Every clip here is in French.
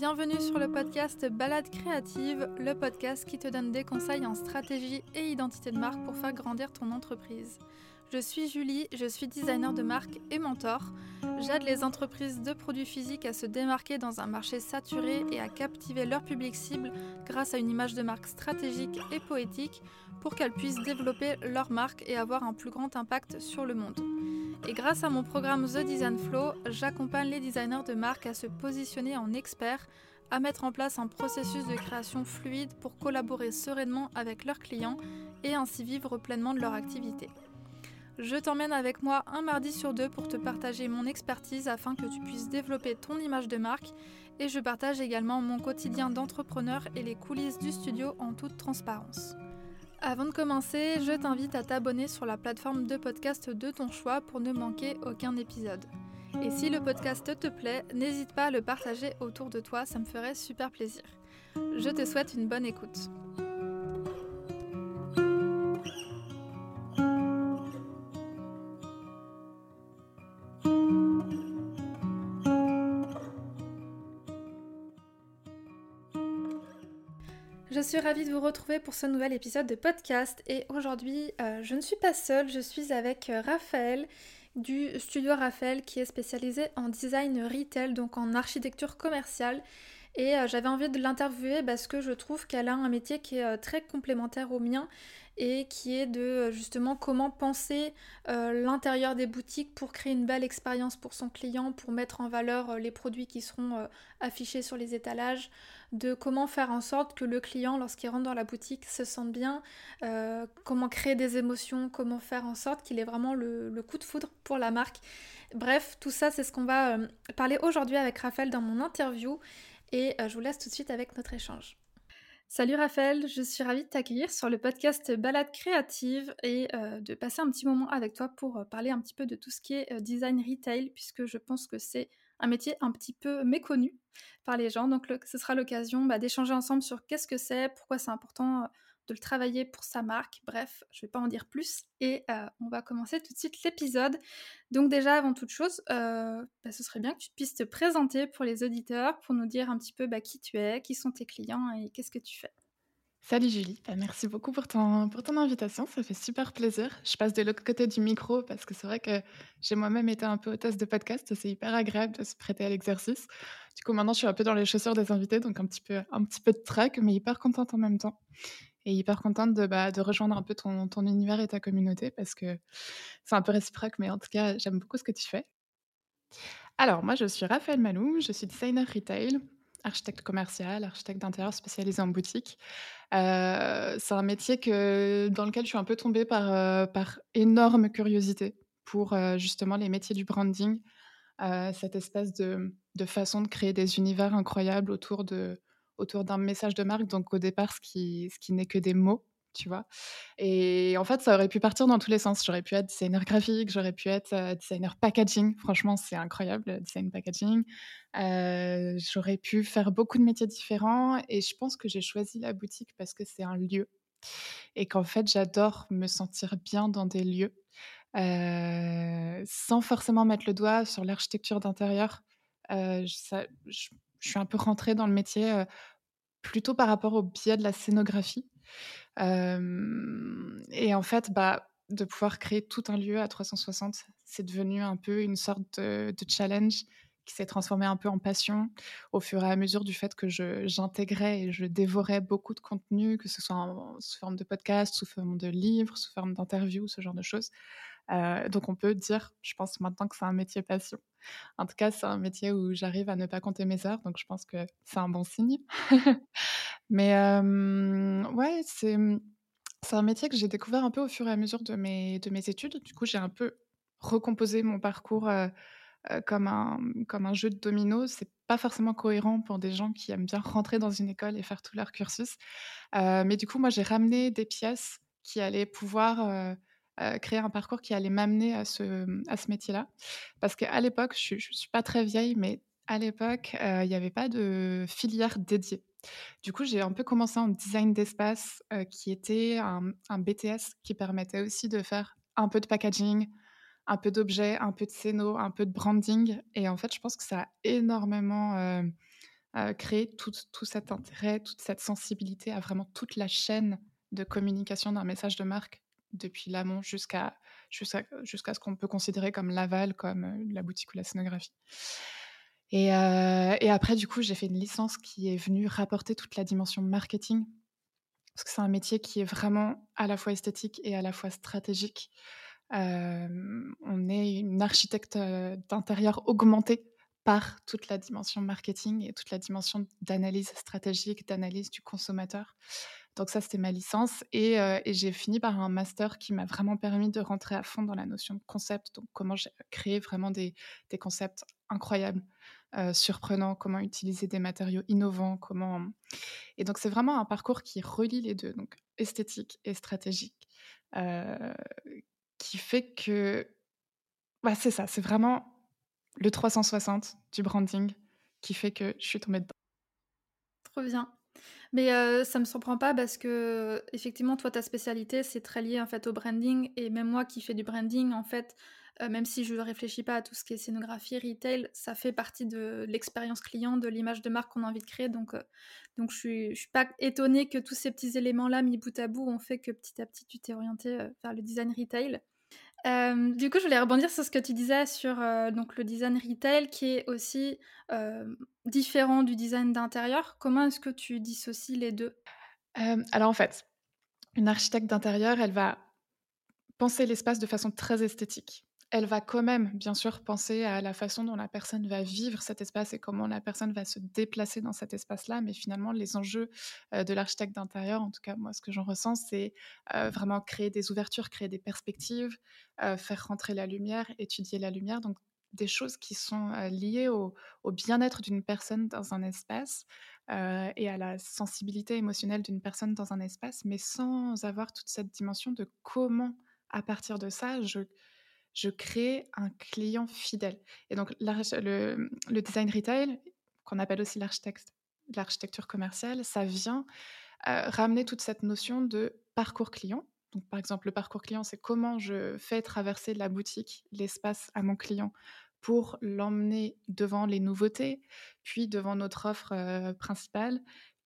bienvenue sur le podcast Balade créative, le podcast qui te donne des conseils en stratégie et identité de marque pour faire grandir ton entreprise. Je suis Julie, je suis designer de marque et mentor. J'aide les entreprises de produits physiques à se démarquer dans un marché saturé et à captiver leur public cible grâce à une image de marque stratégique et poétique pour qu'elles puissent développer leur marque et avoir un plus grand impact sur le monde. Et grâce à mon programme The Design Flow, j'accompagne les designers de marque à se positionner en experts, à mettre en place un processus de création fluide pour collaborer sereinement avec leurs clients et ainsi vivre pleinement de leur activité. Je t'emmène avec moi un mardi sur deux pour te partager mon expertise afin que tu puisses développer ton image de marque et je partage également mon quotidien d'entrepreneur et les coulisses du studio en toute transparence. Avant de commencer, je t'invite à t'abonner sur la plateforme de podcast de ton choix pour ne manquer aucun épisode. Et si le podcast te plaît, n'hésite pas à le partager autour de toi, ça me ferait super plaisir. Je te souhaite une bonne écoute. Je suis ravie de vous retrouver pour ce nouvel épisode de podcast et aujourd'hui euh, je ne suis pas seule, je suis avec euh, Raphaël du studio Raphaël qui est spécialisé en design retail, donc en architecture commerciale. Et euh, j'avais envie de l'interviewer parce que je trouve qu'elle a un métier qui est très complémentaire au mien et qui est de euh, justement comment penser euh, l'intérieur des boutiques pour créer une belle expérience pour son client, pour mettre en valeur euh, les produits qui seront affichés sur les étalages, de comment faire en sorte que le client, lorsqu'il rentre dans la boutique, se sente bien, comment créer des émotions, comment faire en sorte qu'il ait vraiment le, le, coup de foudre pour la marque. Bref, tout ça, c'est ce qu'on va parler aujourd'hui avec Raphaël dans mon interview et je vous laisse tout de suite avec notre échange. Salut Raphaël, je suis ravie de t'accueillir sur le podcast Balade créative et euh, de passer un petit moment avec toi pour euh, parler un petit peu de tout ce qui est euh, design retail, puisque je pense que c'est un métier un petit peu méconnu par les gens. Donc ce sera l'occasion bah, d'échanger ensemble sur qu'est-ce que c'est, pourquoi c'est important de le travailler pour sa marque. Bref, je ne vais pas en dire plus et euh, on va commencer tout de suite l'épisode. Donc déjà, avant toute chose, euh, bah, ce serait bien que tu puisses te présenter pour les auditeurs, pour nous dire un petit peu bah, qui tu es, qui sont tes clients et qu'est-ce que tu fais. Salut Julie, bah, merci beaucoup pour ton, pour ton invitation, ça fait super plaisir. Je passe de l'autre côté du micro parce que c'est vrai que j'ai moi-même été un peu hôtesse de podcast, c'est hyper agréable de se prêter à l'exercice. Du coup maintenant je suis un peu dans les chaussures des invités, donc un petit peu, un petit peu de track, mais hyper contente en même temps et hyper contente de, bah, de rejoindre un peu ton, univers et ta communauté parce que c'est un peu réciproque, mais en tout cas, j'aime beaucoup ce que tu fais. Alors, moi, je suis Raphaël Malou, je suis designer retail, architecte commercial, architecte d'intérieur spécialisé en boutique. Euh, c'est un métier que, dans lequel je suis un peu tombée par, euh, par énorme curiosité pour euh, justement les métiers du branding, cette espèce de, de façon de créer des univers incroyables autour de autour d'un message de marque. Donc au départ, ce qui, ce qui n'est que des mots, tu vois. Et en fait, ça aurait pu partir dans tous les sens. J'aurais pu être designer graphique, j'aurais pu être euh, designer packaging. Franchement, c'est incroyable, le design packaging. Euh, j'aurais pu faire beaucoup de métiers différents. Et je pense que j'ai choisi la boutique parce que c'est un lieu. Et qu'en fait, j'adore me sentir bien dans des lieux. Euh, sans forcément mettre le doigt sur l'architecture d'intérieur. Je, suis un peu rentrée dans le métier plutôt par rapport au biais de la scénographie. Et en fait, bah, de pouvoir créer tout un lieu à 360, c'est devenu un peu une sorte de, de challenge qui s'est transformé un peu en passion au fur et à mesure du fait que j'intégrais et je dévorais beaucoup de contenu, que ce soit en, sous forme de podcast, sous forme de livres, sous forme d'interviews, ce genre de choses. Euh, donc on peut dire, je pense maintenant que c'est un métier passion. En tout cas, c'est un métier où j'arrive à ne pas compter mes heures, donc je pense que c'est un bon signe. Mais euh, ouais, c'est c'est un métier que j'ai découvert un peu au fur et à mesure de mes, de mes études. Du coup, j'ai un peu recomposé mon parcours euh, euh, comme, un, jeu de domino. C'est pas forcément cohérent pour des gens qui aiment bien rentrer dans une école et faire tout leur cursus. Mais du coup, moi, j'ai ramené des pièces qui allaient pouvoir euh, euh, créer un parcours qui allait m'amener à ce, à ce métier-là. Parce qu'à l'époque, je ne suis pas très vieille, mais à l'époque, euh, il n'y avait pas de filière dédiée. Du coup, j'ai un peu commencé en design d'espace, euh, qui était un, BTS qui permettait aussi de faire un peu de packaging, un peu d'objets, un peu de scéno, un peu de branding. Et en fait, je pense que ça a énormément créer tout, tout cet intérêt, toute cette sensibilité à vraiment toute la chaîne de communication d'un message de marque depuis l'amont jusqu'à jusqu'à jusqu'à ce qu'on peut considérer comme l'aval, comme la boutique ou la scénographie. Et, et après, du coup, j'ai fait une licence qui est venue rapporter toute la dimension marketing, parce que c'est un métier qui est vraiment à la fois esthétique et à la fois stratégique. on est une architecte d'intérieur augmentée par toute la dimension marketing et toute la dimension d'analyse stratégique, d'analyse du consommateur. Donc ça, c'était ma licence. Et, j'ai fini par un master qui m'a vraiment permis de rentrer à fond dans la notion de concept. Donc comment créé vraiment des, concepts incroyables, surprenants, comment utiliser des matériaux innovants, comment... Et donc c'est vraiment un parcours qui relie les deux, donc esthétique et stratégique, qui fait que... Bah, c'est ça, c'est vraiment le 360 du branding qui fait que je suis tombée dedans. Trop bien. Mais euh, ça me surprend pas parce que effectivement, toi, ta spécialité, c'est très lié en fait au branding. Et même moi qui fais du branding, en fait, euh, même si je ne réfléchis pas à tout ce qui est scénographie, retail, ça fait partie de l'expérience client, de l'image de marque qu'on a envie de créer. Donc, euh, je suis, suis pas étonnée que tous ces petits éléments-là, mis bout à bout, ont fait que petit à petit, tu t'es orienté vers le design retail. Euh, du coup, je voulais rebondir sur ce que tu disais sur euh, donc le design retail qui est aussi euh, différent du design d'intérieur. Comment est-ce que tu dissocies les deux? Alors en fait, une architecte d'intérieur, elle va penser l'espace de façon très esthétique elle va quand même, bien sûr, penser à la façon dont la personne va vivre cet espace et comment la personne va se déplacer dans cet espace-là. Mais finalement, les enjeux de l'architecte d'intérieur, en tout cas, moi, ce que j'en ressens, c'est vraiment créer des ouvertures, créer des perspectives, faire rentrer la lumière, étudier la lumière. Donc, des choses qui sont liées au, au bien-être d'une personne dans un espace et à la sensibilité émotionnelle d'une personne dans un espace, mais sans avoir toute cette dimension de comment, à partir de ça, je je crée un client fidèle. Et donc, le, design retail, qu'on appelle aussi l'architecture commerciale, ça vient ramener toute cette notion de parcours client. Donc, par exemple, le parcours client, c'est comment je fais traverser la boutique, l'espace à mon client pour l'emmener devant les nouveautés, puis devant notre offre principale,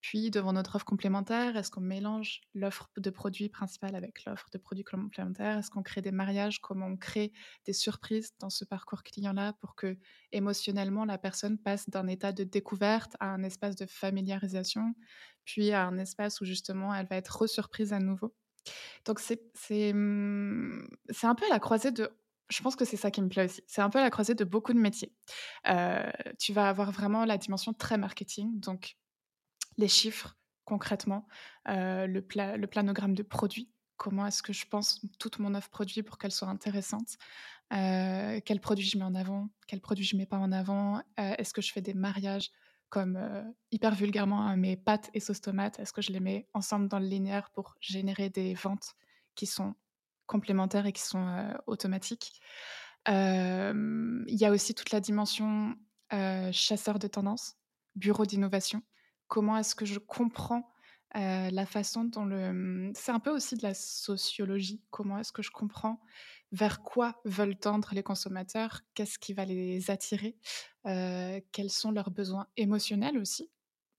puis, devant notre offre complémentaire, est-ce qu'on mélange l'offre de produits principale avec l'offre de produits complémentaires Est-ce qu'on crée des mariages? Comment on crée des surprises dans ce parcours client-là pour que émotionnellement la personne passe d'un état de découverte à un espace de familiarisation, puis à un espace où justement elle va être resurprise à nouveau? Donc c'est mmh, un peu à la croisée de je pense que c'est ça qui me plaît aussi. C'est un peu la croisée de beaucoup de métiers. Euh, tu vas avoir vraiment la dimension très marketing, donc les chiffres concrètement, euh, le, le, planogramme de produits. Comment est-ce que je pense toute mon offre produit pour qu'elle soit intéressante? Euh, Quels produits je mets en avant Quels produits je mets pas en avant? Euh, Est-ce que je fais des mariages comme hyper vulgairement hein, mes pâtes et sauce tomate Est-ce que je les mets ensemble dans le linéaire pour générer des ventes qui sont complémentaires et qui sont automatiques? Il y a aussi toute la dimension chasseur de tendance, bureau d'innovation comment est-ce que je comprends la façon dont le... Mmh, c'est un peu aussi de la sociologie. Comment est-ce que je comprends vers quoi veulent tendre les consommateurs Qu'est-ce qui va les attirer Quels sont leurs besoins émotionnels aussi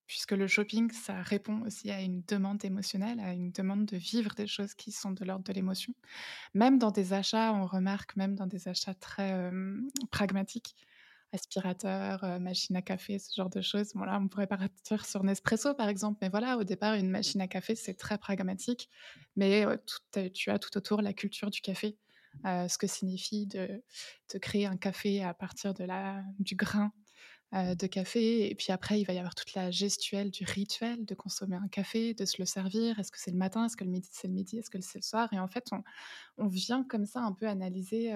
Puisque le shopping, ça répond aussi à une demande émotionnelle, à une demande de vivre des choses qui sont de l'ordre de l'émotion. Même dans des achats, on remarque, même dans des achats très pragmatiques, aspirateur, euh, machine à café, ce genre de choses. Voilà, on pourrait partir sur Nespresso par exemple, mais voilà, au départ, une machine à café, c'est très pragmatique, mais tu as tout autour la culture du café, euh, ce que signifie de, de, créer un café à partir de la, du grain euh, de café, et puis après, il va y avoir toute la gestuelle du rituel de consommer un café, de se le servir. Est-ce que c'est le matin? Est-ce que le midi, c'est le midi? Est-ce que c'est le soir? Et en fait, on, vient comme ça un peu analyser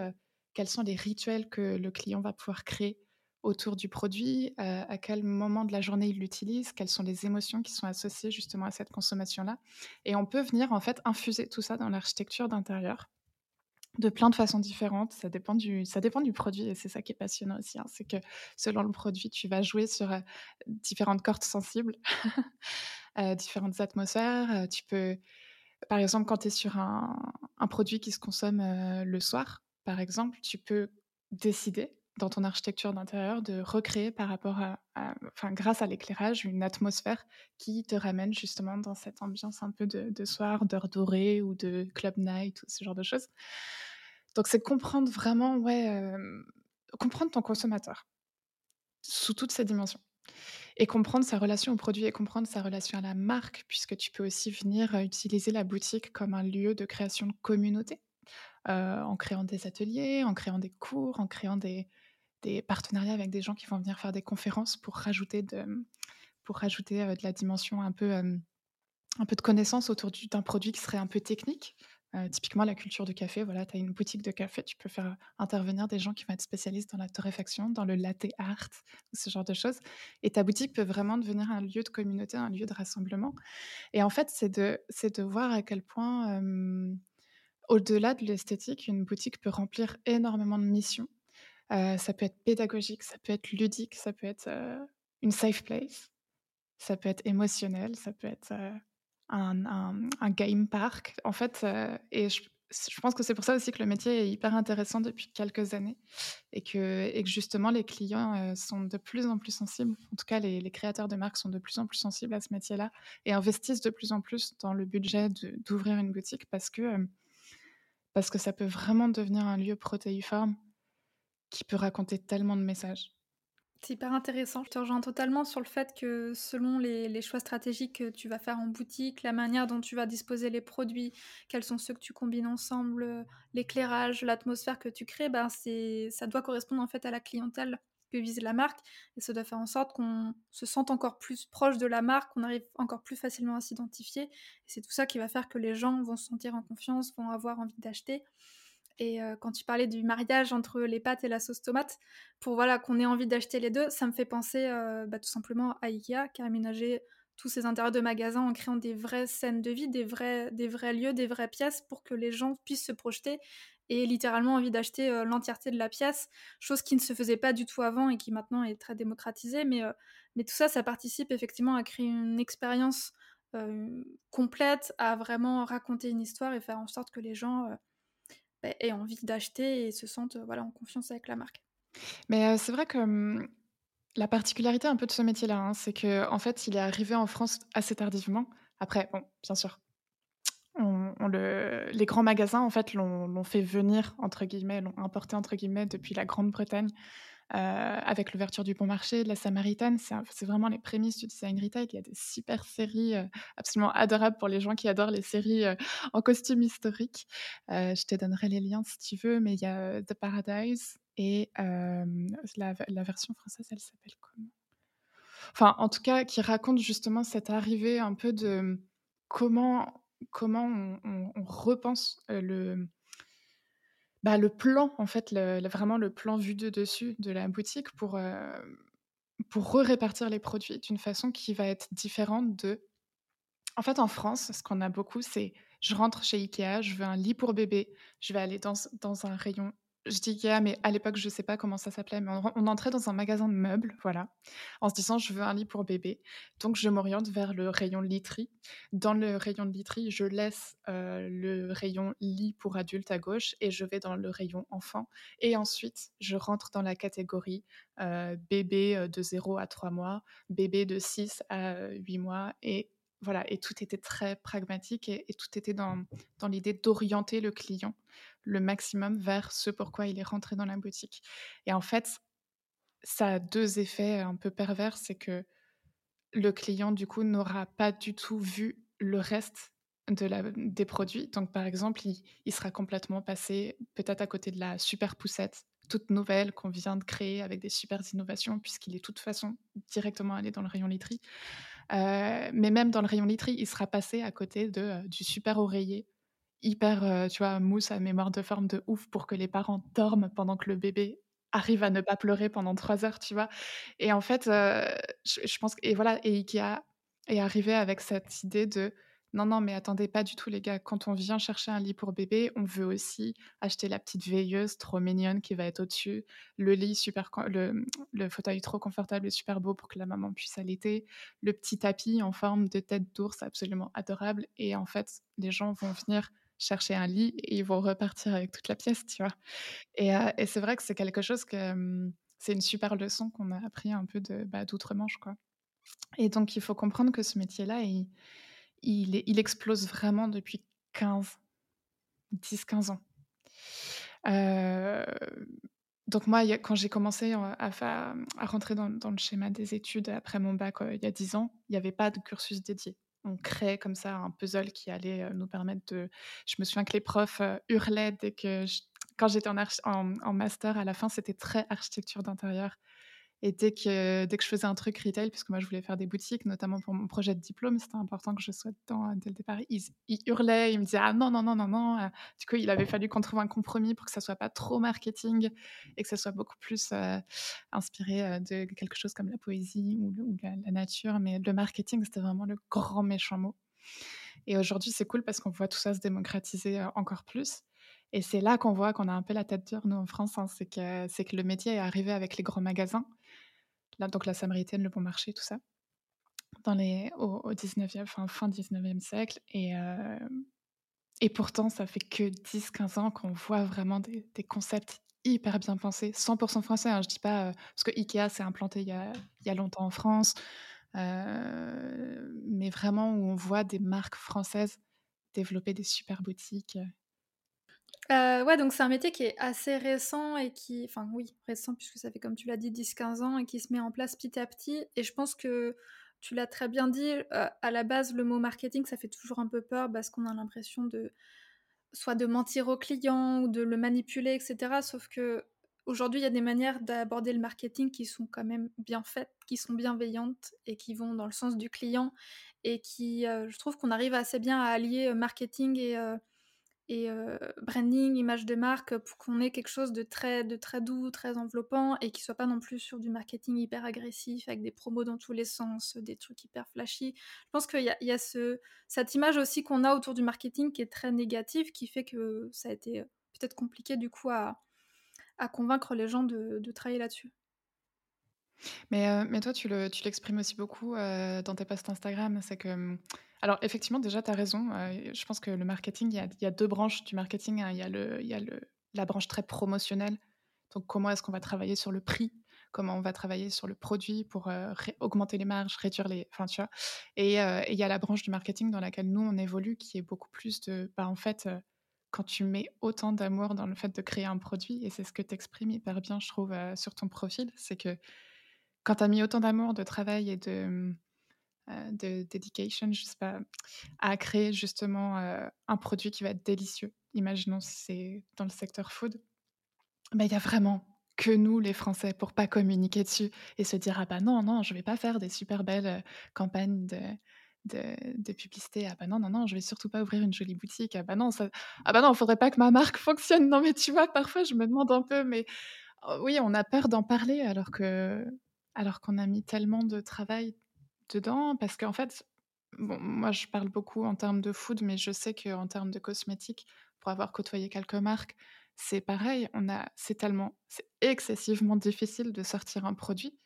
quels sont les rituels que le client va pouvoir créer autour du produit, euh, à quel moment de la journée il l'utilise, quelles sont les émotions qui sont associées justement à cette consommation-là. Et on peut venir en fait infuser tout ça dans l'architecture d'intérieur de plein de façons différentes. Ça dépend du, ça dépend du produit et c'est ça qui est passionnant aussi. Hein. C'est que selon le produit, tu vas jouer sur euh, différentes cordes sensibles, euh, différentes atmosphères. tu peux, par exemple, quand tu es sur un, un, produit qui se consomme le soir, par exemple, tu peux décider dans ton architecture d'intérieur, de recréer par rapport à, enfin, grâce à l'éclairage, une atmosphère qui te ramène justement dans cette ambiance un peu de, soir, d'heure dorée ou de club night ou ce genre de choses. Donc, c'est comprendre vraiment, ouais, euh, comprendre ton consommateur sous toutes ses dimensions. Et comprendre sa relation au produit et comprendre sa relation à la marque, puisque tu peux aussi venir euh, utiliser la boutique comme un lieu de création de communauté, heu, en créant des ateliers, en créant des cours, en créant des des partenariats avec des gens qui vont venir faire des conférences pour rajouter de, pour rajouter, heu, de la dimension un peu, hem, un peu de connaissances autour du d'un produit qui serait un peu technique. Heu, typiquement la culture du café, voilà, tu as une boutique de café, tu peux faire, intervenir des gens qui vont être spécialistes dans la torréfaction, dans le latte art, ce genre de choses et ta boutique peut vraiment devenir un lieu de communauté, un lieu de rassemblement et en fait, c'est de de voir à quel point, au-delà de l'esthétique, une boutique peut remplir énormément de missions. Ça peut être pédagogique, ça peut être ludique, ça peut être, une safe place. Ça peut être émotionnel, ça peut être, un game park, en fait, et je pense que c'est pour ça aussi que le métier est hyper intéressant depuis quelques années et que justement les clients, sont de plus en plus sensibles. En tout cas, les créateurs de marques sont de plus en plus sensibles à ce métier-là et investissent de plus en plus dans le budget d'ouvrir une boutique parce que, parce que ça peut vraiment devenir un lieu protéiforme qui peut raconter tellement de messages. C'est hyper intéressant. Je te rejoins totalement sur le fait que selon les, choix stratégiques que tu vas faire en boutique, la manière dont tu vas disposer les produits, quels sont ceux que tu combines ensemble, l'éclairage, l'atmosphère que tu crées, ben c'est, ça doit correspondre en fait à la clientèle que vise la marque et ça doit faire en sorte qu'on se sente encore plus proche de la marque, qu'on arrive encore plus facilement à s'identifier. C'est tout ça qui va faire que les gens vont se sentir en confiance, vont avoir envie d'acheter. Et euh, quand tu parlais du mariage entre les pâtes et la sauce tomate, pour voilà qu'on ait envie d'acheter les deux, ça me fait penser euh, bah, tout simplement à Ikea qui a aménagé tous ses intérieurs de magasins en créant des vraies scènes de vie, des vrais, lieux, des vraies pièces pour que les gens puissent se projeter et littéralement envie d'acheter euh, l'entièreté de la pièce, chose qui ne se faisait pas du tout avant et qui maintenant est très démocratisée. Mais, mais tout ça, ça participe effectivement à créer une expérience complète, à vraiment raconter une histoire et faire en sorte que les gens bah, aient envie d'acheter et se sentent euh, voilà, en confiance avec la marque. Mais, heu, c'est vrai que, mmh, la particularité un peu de ce métier-là, hein, c'est qu'en fait, il est arrivé en France assez tardivement. Après, bon, bien sûr, les grands magasins, en fait, l'ont l'ont fait «venir» entre guillemets, l'ont «importé» entre guillemets depuis la Grande-Bretagne, heu, avec l'ouverture du Bon Marché, de la Samaritaine. C'est vraiment les prémices du design retail. Il y a des super séries, heu, absolument adorables pour les gens qui adorent les séries, heu, en costume historique. Je te donnerai les liens si tu veux, mais il y a, The Paradise et la version française, elle s'appelle comment? Enfin, en tout cas, qui raconte justement cette arrivée un peu de, comment comment on repense, le bah, le plan, en fait, vraiment le plan vu de dessus de la boutique pour, re-répartir les produits d'une façon qui va être différente de en fait, en France, ce qu'on a beaucoup, c'est je rentre chez Ikea, je veux un lit pour bébé, je vais aller dans un rayon je dis Ikea, mais à l'époque, je sais pas comment ça s'appelait, mais on on entrait dans un magasin de meubles, voilà, en se disant: «Je veux un lit pour bébé». Donc je m'oriente vers le rayon literie. Dans le rayon literie, je laisse, heu, le rayon lit pour adultes à gauche et je vais dans le rayon enfant et ensuite je rentre dans la catégorie, heu, bébé, heu, de 0 à 3 mois, bébé de 6 à, heu, 8 mois et voilà et tout était très pragmatique et tout était dans dans l'idée d'orienter le client le maximum vers ce pourquoi il est rentré dans la boutique et en fait, ça a 2 effets un peu pervers. C'est que le client, du coup, n'aura pas du tout vu le reste de la des produits. Donc par exemple, il il sera complètement passé peut-être à côté de la super poussette toute nouvelle qu'on vient de créer avec des super innovations puisqu'il est de toute façon directement allé dans le rayon literie. Heu, mais même dans le rayon literie, il sera passé à côté de, heu, du super oreiller hyper, heu, tu vois, mousse à mémoire de forme de ouf pour que les parents dorment pendant que le bébé arrive à ne pas pleurer pendant 3 heures, tu vois? Et en fait, je pense que et voilà et IKEA est arrivé avec cette idée de: «Non, non, mais attendez, pas du tout les gars. Quand on vient chercher un lit pour bébé, on veut aussi acheter la petite veilleuse trop mignonne qui va être au-dessus, le lit super le, fauteuil trop confortable et super beau pour que la maman puisse allaiter, le petit tapis en forme de tête d'ours absolument adorable» et en fait, les gens vont venir chercher un lit et ils vont repartir avec toute la pièce, tu vois? Et et c'est vrai que c'est quelque chose que, hem, c'est une super leçon qu'on a appris un peu de, bah, d'outre-Manche, quoi. Et donc il faut comprendre que ce métier-là, il il explose vraiment depuis 15-10-15 ans. Heu, donc moi, quand j'ai commencé, à rentrer dans le schéma des études après mon bac, il y a 10 ans, il y avait pas de cursus dédié. On créait comme ça un puzzle qui allait, nous permettre de je me souviens que les profs, hurlaient dès que quand j'étais en master à la fin, c'était très architecture d'intérieur et dès que dès que je faisais un truc retail, puisque moi je voulais faire des boutiques, notamment pour mon projet de diplôme, c'était important que je sois dedans, heu, dès le départ. Ils ils hurlaient, ils me disaient: «Ah non, non, non, non, non», heu, du coup, il avait fallu qu'on trouve un compromis pour que ça soit pas trop marketing et que ça soit beaucoup plus, heu, inspiré, de quelque chose comme la poésie ou la nature, mais le marketing, c'était vraiment le grand méchant mot. Et aujourd'hui, c'est cool parce qu'on voit tout ça se démocratiser, encore plus. Et c'est là qu'on voit qu'on a un peu la tête dure, nous, en France, hein. C'est que que le métier est arrivé avec les grands magasins Là, donc la Samaritaine, le Bon Marché, tout ça, au au 19e, enfin fin 19e siècle et hem et pourtant ça fait que 10-15 ans qu'on voit vraiment des concepts hyper bien pensés, 100% français, hein. Je dis pas, heu parce que IKEA s'est implanté il y a longtemps en France, heu, mais vraiment où on voit des marques françaises développer des super boutiques, Heu, ouais, donc c'est un métier qui est assez récent et qui enfin oui, récent puisque ça fait comme tu l'as dit 10-15 ans et qui se met en place petit à petit et je pense que tu l'as très bien dit, heu, à la base, le mot marketing, ça fait toujours un peu peur parce qu'on a l'impression de soit de mentir au client ou de le manipuler et cetera. Sauf qu'aujourd'hui, il y a des manières d'aborder le marketing qui sont quand même bien faites, qui sont bienveillantes et qui vont dans le sens du client et qui, heu, je trouve qu'on arrive assez bien à allier, heu, marketing et et heu, branding, image de marque, pour qu'on ait quelque chose de très doux, très enveloppant et qui soit pas non plus sur du marketing hyper agressif avec des promos dans tous les sens, des trucs hyper flashy. Je pense qu'il y a cette image aussi qu'on a autour du marketing qui est très négative, qui fait que ça a été, peut-être compliqué du coup à convaincre les gens de travailler là-dessus. Mais heu, mais toi, tu le tu l'exprimes aussi beaucoup, heu, dans tes posts Instagram. C'est que, mmh, alors effectivement, déjà, tu as raison, heu, je pense que le marketing, il y a 2 branches du marketing, hein. Il y a le y a le la branche très promotionnelle. Donc comment est-ce qu'on va travailler sur le prix? Comment on va travailler sur le produit pour, ré augmenter les marges, réduire les enfin, tu vois? Et heu, et il y a la branche du marketing dans laquelle nous, on évolue, qui est beaucoup plus de, bah, en fait, quand tu mets autant d'amour dans le fait de créer un produit et c'est ce que tu exprimes hyper bien, je trouve, sur ton profil, c'est que quand tu as mis autant d'amour, de travail et de, de dedication, je sais pas, à créer justement, heu, un produit qui va être délicieux. Imaginons si c'est dans le secteur food, bah, il y a vraiment que nous, les Français, pour pas communiquer dessus et se dire: «Ah bah non, non, je vais pas faire des super belles, heu, campagnes de de de publicité. Ah bah non, non, non, je vais surtout pas ouvrir une jolie boutique. Ah bah non, ça ah bah non, faudrait pas que ma marque fonctionne». Non mais tu vois, parfois je me demande un peu, mais Heu, oui, on a peur d'en parler alors que alors qu'on a mis tellement de travail dedans parce qu'en fait, moi, je parle beaucoup en termes de food, mais je sais qu'en termes de cosmétiques, pour avoir côtoyé quelques marques, c'est pareil. On a c'est tellement c'est excessivement difficile de sortir un produit.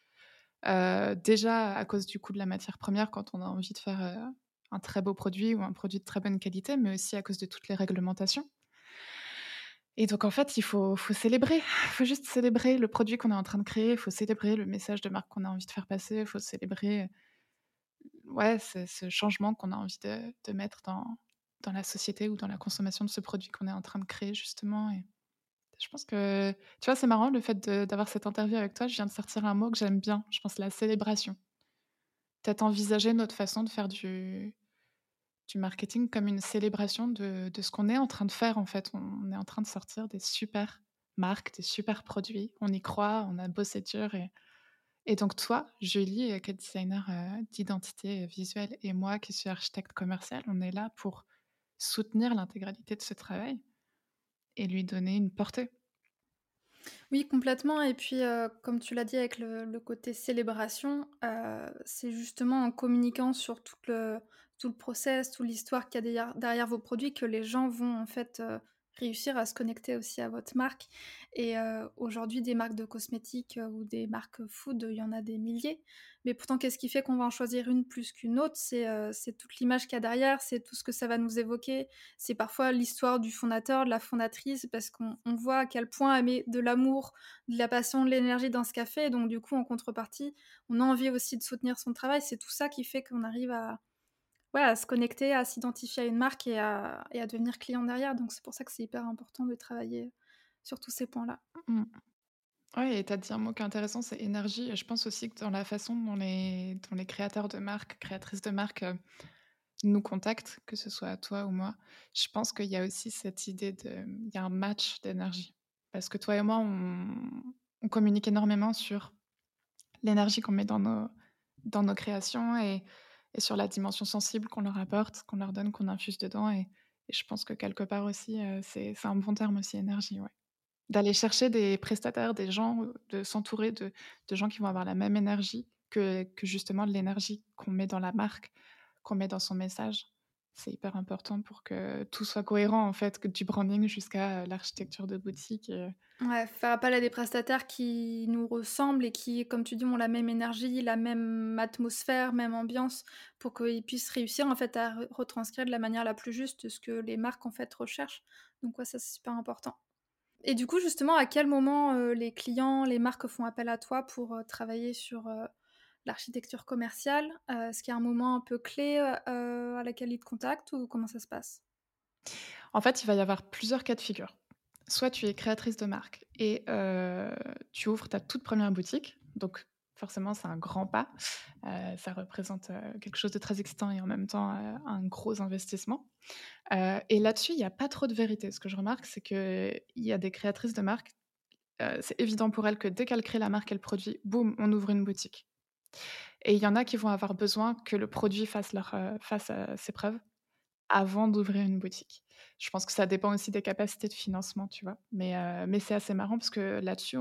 Heu, déjà à cause du coût de la matière première quand on a envie de faire, heu, un très beau produit ou un produit de très bonne qualité, mais aussi à cause de toutes les réglementations. Et donc en fait, il faut faut célébrer. Il faut juste célébrer le produit qu'on est en train de créer, il faut célébrer le message de marque qu'on a envie de faire passer, il faut célébrer, ouais, ce changement qu'on a envie de mettre dans dans la société ou dans la consommation de ce produit qu'on est en train de créer justement et je pense que tu vois, c'est marrant le fait d'avoir cette interview avec toi, je viens de sortir un mot que j'aime bien, je pense la célébration. Peut-être envisager notre façon de faire du du marketing comme une célébration de de ce qu'on est en train de faire, en fait. On est en train de sortir des super marques, des super produits. On y croit, on a bossé dur et et donc toi, Julie, heu, qui est designer, heu, d'identité visuelle et moi qui suis architecte commercial, on est là pour soutenir l'intégralité de ce travail et lui donner une portée? Oui, complètement et puis, heu, comme tu l'as dit avec le côté célébration, c'est justement en communiquant sur tout le tout process, toute l'histoire qu'il y a derrière vos produits que les gens vont en fait, réussir à se connecter aussi à votre marque. Et euh, aujourd'hui, des marques de cosmétiques euh, ou des marques food, il y en a des milliers. Mais pourtant, qu'est-ce qui fait qu'on va en choisir une plus qu'une autre? C'est euh, c'est toute l'image qu'il y a derrière, c'est tout ce que ça va nous évoquer. C'est parfois l'histoire du fondateur, de la fondatrice, parce qu'on on voit à quel point elle met de l'amour, de la passion, de l'énergie dans ce café. Donc du coup, en contrepartie, on a envie aussi de soutenir son travail. C'est tout ça qui fait qu'on arrive à ouais, à se connecter, à s'identifier à une marque et à, et à devenir client derrière. Donc c'est pour ça que c'est hyper important de travailler sur tous ces points-là. Mmh. Ouais, et tu as dit un mot qui est intéressant, c'est énergie. Je pense aussi que dans la façon dont les, dont les créateurs de marques, créatrices de marques euh, nous contactent, que ce soit toi ou moi, je pense qu'il y a aussi cette idée de. Il y a un match d'énergie. Parce que toi et moi, on, on communique énormément sur l'énergie qu'on met dans nos, dans nos créations et et sur la dimension sensible qu'on leur apporte, qu'on leur donne, qu'on infuse dedans. Et, je pense que quelque part aussi, euh, c'est un bon terme aussi, énergie. Ouais. D'aller chercher des prestataires, des gens, euh, de s'entourer de, gens qui vont avoir la même énergie que, que justement l'énergie qu'on met dans la marque, qu'on met dans son message. C'est hyper important pour que tout soit cohérent, en fait, que du branding jusqu'à euh, l'architecture de boutique. Ouais, faire appel à des prestataires qui nous ressemblent et qui, comme tu dis, ont la même énergie, la même atmosphère, même ambiance, pour qu'ils puissent réussir en fait à retranscrire de la manière la plus juste ce que les marques en fait recherchent. Donc ouais, ça c'est super important. Et du coup, justement, à quel moment euh, les clients, les marques font appel à toi pour euh, travailler sur l'architecture commerciale Est-ce qu'il y a un moment un peu clé à laquelle ils te contactent ou comment ça se passe? En fait, il va y avoir plusieurs cas de figure. Soit tu es créatrice de marque et tu ouvres ta toute première boutique, donc forcément c'est un grand pas, ça représente quelque chose de très excitant et en même temps un gros investissement. et là-dessus, il n'y a pas trop de vérité. Ce que je remarque, c'est qu'il y a des créatrices de marque, c'est évident pour elles que dès qu'elles créent la marque et le produit, boum, on ouvre une boutique. Et il y en a qui vont avoir besoin que le produit fasse, leur, fasse ses preuves avant d'ouvrir une boutique. Je pense que ça dépend aussi des capacités de financement, tu vois? Mais, mais c'est assez marrant parce que là-dessus,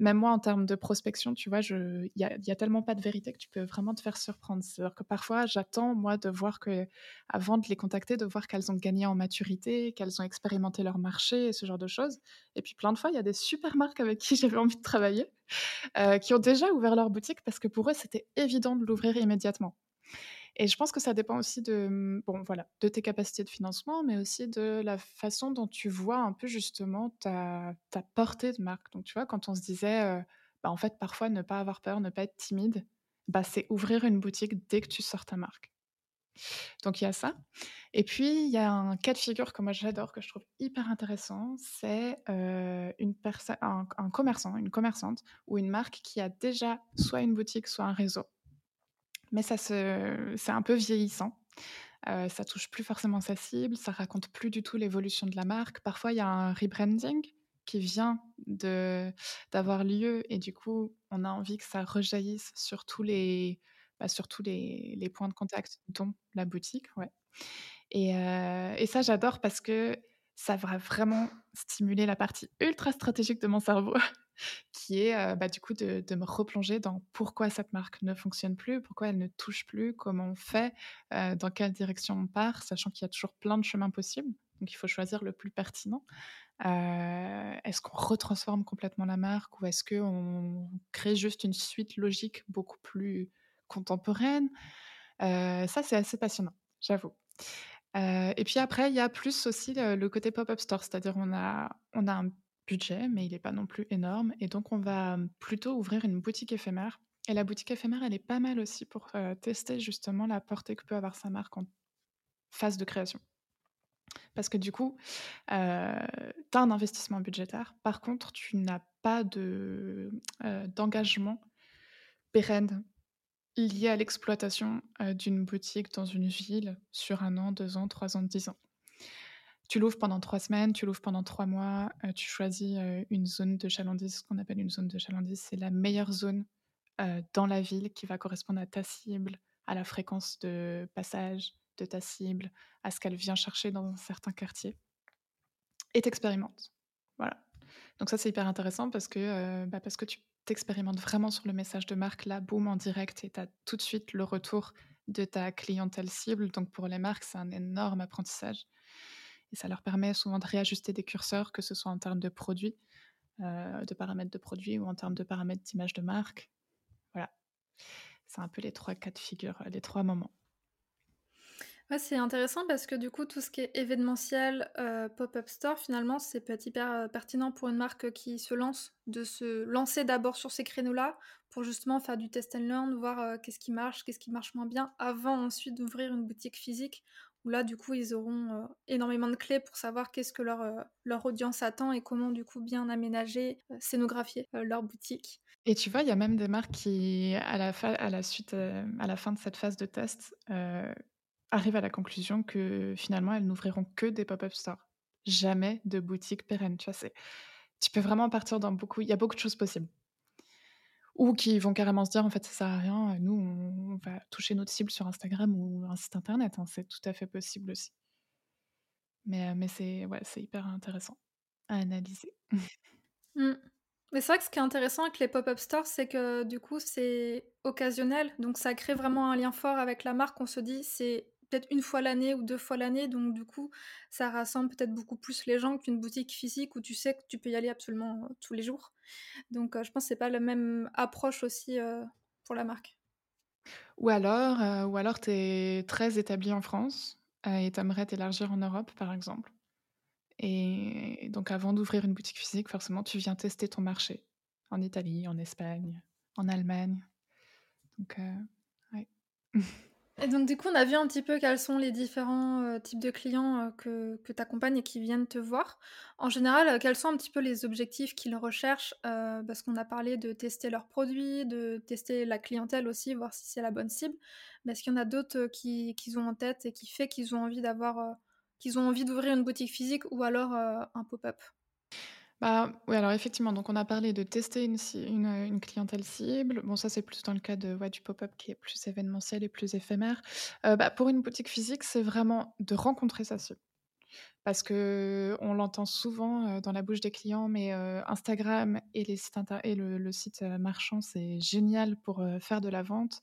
même moi, en termes de prospection, tu vois, il n'y a, y a, tellement pas de vérité que tu peux vraiment te faire surprendre. C'est-à-dire que parfois, j'attends, moi, de voir que, avant de les contacter, de voir qu'elles ont gagné en maturité, qu'elles ont expérimenté leur marché et ce genre de choses. Et puis, plein de fois, il y a des super marques avec qui j'avais envie de travailler qui ont déjà ouvert leur boutique parce que pour eux, c'était évident de l'ouvrir immédiatement. Et je pense que ça dépend aussi de, mmh, bon, voilà, de tes capacités de financement, mais aussi de la façon dont tu vois un peu justement ta, ta portée de marque. Donc, tu vois, quand on se disait, bah, en fait, parfois, ne pas avoir peur, ne pas être timide, bah, c'est ouvrir une boutique dès que tu sors ta marque. Donc, il y a ça. Et puis, il y a un cas de figure que moi j'adore, que je trouve hyper intéressant, c'est une un, un commerçant, une commerçante ou une marque qui a déjà soit une boutique, soit un réseau mais ça c'est un peu vieillissant. Ça touche plus forcément sa cible, ça raconte plus du tout l'évolution de la marque. Parfois, il y a un rebranding qui vient d'avoir lieu et du coup, on a envie que ça rejaillisse sur tous les, bah, sur tous les, points de contact, dont la boutique. Ouais. Et, euh, et ça, j'adore parce que ça va vraiment stimuler la partie ultra stratégique de mon cerveau qui est bah, du coup de, me replonger dans pourquoi cette marque ne fonctionne plus, pourquoi elle ne touche plus, comment on fait, dans quelle direction on part, sachant qu'il y a toujours plein de chemins possibles. Donc il faut choisir le plus pertinent. est-ce qu'on retransforme complètement la marque ou est-ce qu'on crée juste une suite logique beaucoup plus contemporaine Ça, c'est assez passionnant, j'avoue. et puis après, il y a plus aussi le, côté pop-up store, c'est-à-dire on a, un budget, mais il n'est pas non plus énorme. Et donc, on va plutôt ouvrir une boutique éphémère. Et la boutique éphémère, elle est pas mal aussi pour tester justement la portée que peut avoir sa marque en phase de création. Parce que du coup, tu as un investissement budgétaire. Par contre, tu n'as pas de, d'engagement pérenne lié à l'exploitation d'une boutique dans une ville sur un an, deux ans, trois ans, dix ans. Tu l'ouvres pendant trois semaines, tu l'ouvres pendant trois mois, tu choisis une zone de chalandise, ce qu'on appelle une zone de chalandise. C'est la meilleure zone dans la ville qui va correspondre à ta cible, à la fréquence de passage de ta cible, à ce qu'elle vient chercher dans un certain quartier. Et t'expérimentes. Voilà. Donc ça, c'est hyper intéressant parce que, bah, parce que tu t'expérimentes vraiment sur le message de marque, là, boum, en direct, et tu as tout de suite le retour de ta clientèle cible. Donc pour les marques, c'est un énorme apprentissage. et ça leur permet souvent de réajuster des curseurs, que ce soit en termes de produits, heu, de paramètres de produits ou en termes de paramètres d'image de marque. Voilà. C'est un peu les 3 cas de figure, les 3 moments. Ouais, c'est intéressant parce que du coup, tout ce qui est événementiel, heu, pop-up store, finalement, c'est peut être hyper, heu, pertinent pour une marque qui se lance, de se lancer d'abord sur ces créneaux-là, pour justement faire du test and learn, voir, heu, qu'est-ce qui marche, qu'est-ce qui marche moins bien, avant ensuite d'ouvrir une boutique physique. Où là, du coup, ils auront, énormément de clés pour savoir qu'est-ce que leur, leur audience attend et comment, du coup, bien aménager, scénographier, leur boutique. Et tu vois, il y a même des marques qui, à la à la suite, à la fin de cette phase de test, heu, arrivent à la conclusion que, finalement, elles n'ouvriront que des pop-up stores. Jamais de boutique pérenne, tu vois? Tu peux vraiment partir dans beaucoup il y a beaucoup de choses possibles. Ou qui vont carrément se dire: «En fait, ça sert à rien, heu, nous, on va toucher notre cible sur Instagram ou un site internet», hein, c'est tout à fait possible aussi. Mais heu, mais c'est ouais, hyper intéressant à analyser. Mmh. Mais c'est vrai que ce qui est intéressant avec les pop-up stores, c'est que, du coup, c'est occasionnel. Donc ça crée vraiment un lien fort avec la marque. On se dit: «C'est peut-être 1 fois l'année ou 2 fois l'année», donc du coup, ça rassemble peut-être beaucoup plus les gens qu'une boutique physique où tu sais que tu peux y aller absolument, heu, tous les jours. Donc heu, je pense c'est pas la même approche aussi, heu, pour la marque. Ou alors, ou alors tu es très établi en France, et tu aimerais t'élargir en Europe, par exemple. Et donc avant d'ouvrir une boutique physique, forcément, tu viens tester ton marché en Italie, en Espagne, en Allemagne. Donc ouais. Et donc du coup, on a vu un petit peu quels sont les différents, heu, types de clients, heu, que que tu accompagnes et qui viennent te voir. En général, heu, quels sont un petit peu les objectifs qu'ils recherchent? Parce qu'on a parlé de tester leurs produits, de tester la clientèle aussi, voir si c'est la bonne cible. Mais est-ce qu'il y en a d'autres, heu, qui qu'ils ont en tête et qui fait qu'ils ont envie d'avoir, qu'ils ont envie d'ouvrir une boutique physique ou alors, un pop-up? Bah, oui, alors effectivement, donc on a parlé de tester une ci une, clientèle cible. Bon, ça, c'est plus dans le cas de du pop-up qui est plus événementiel et plus éphémère. Heu, bah, pour une boutique physique, c'est vraiment de rencontrer sa cible. Parce qu'on l'entend souvent, heu, dans la bouche des clients, mais Instagram et le site, marchand, c'est génial pour, faire de la vente,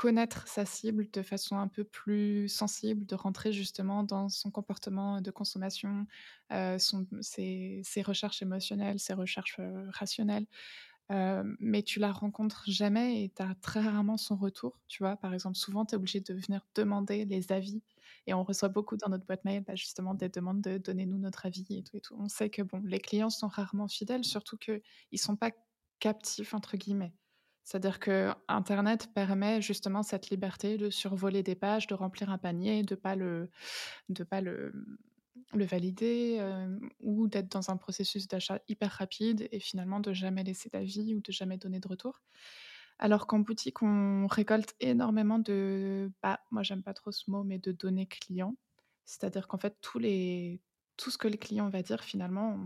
connaître sa cible de façon un peu plus sensible, de rentrer justement dans son comportement de consommation, heu, son ses recherches émotionnelles, ses recherches, heu, rationnelles. Hem, mais tu la rencontres jamais et tu as très rarement son retour, tu vois? Par exemple, souvent, tu es obligé de venir demander les avis et on reçoit beaucoup dans notre boîte mail, bah, justement des demandes de: «Donnez-nous notre avis» et tout et tout. On sait que, bon, les clients sont rarement fidèles, surtout qu'ils sont pas «captifs» entre guillemets. C'est-à-dire qu'internet permet justement cette liberté de survoler des pages, de remplir un panier, de pas le de pas le, valider, hem, ou d'être dans un processus d'achat hyper rapide et finalement de jamais laisser d'avis ou de jamais donner de retour. Alors qu'en boutique, on récolte énormément de bah, moi j'aime pas trop ce mot, mais de données clients. C'est-à-dire qu'en fait, tous les tout ce que le client va dire finalement,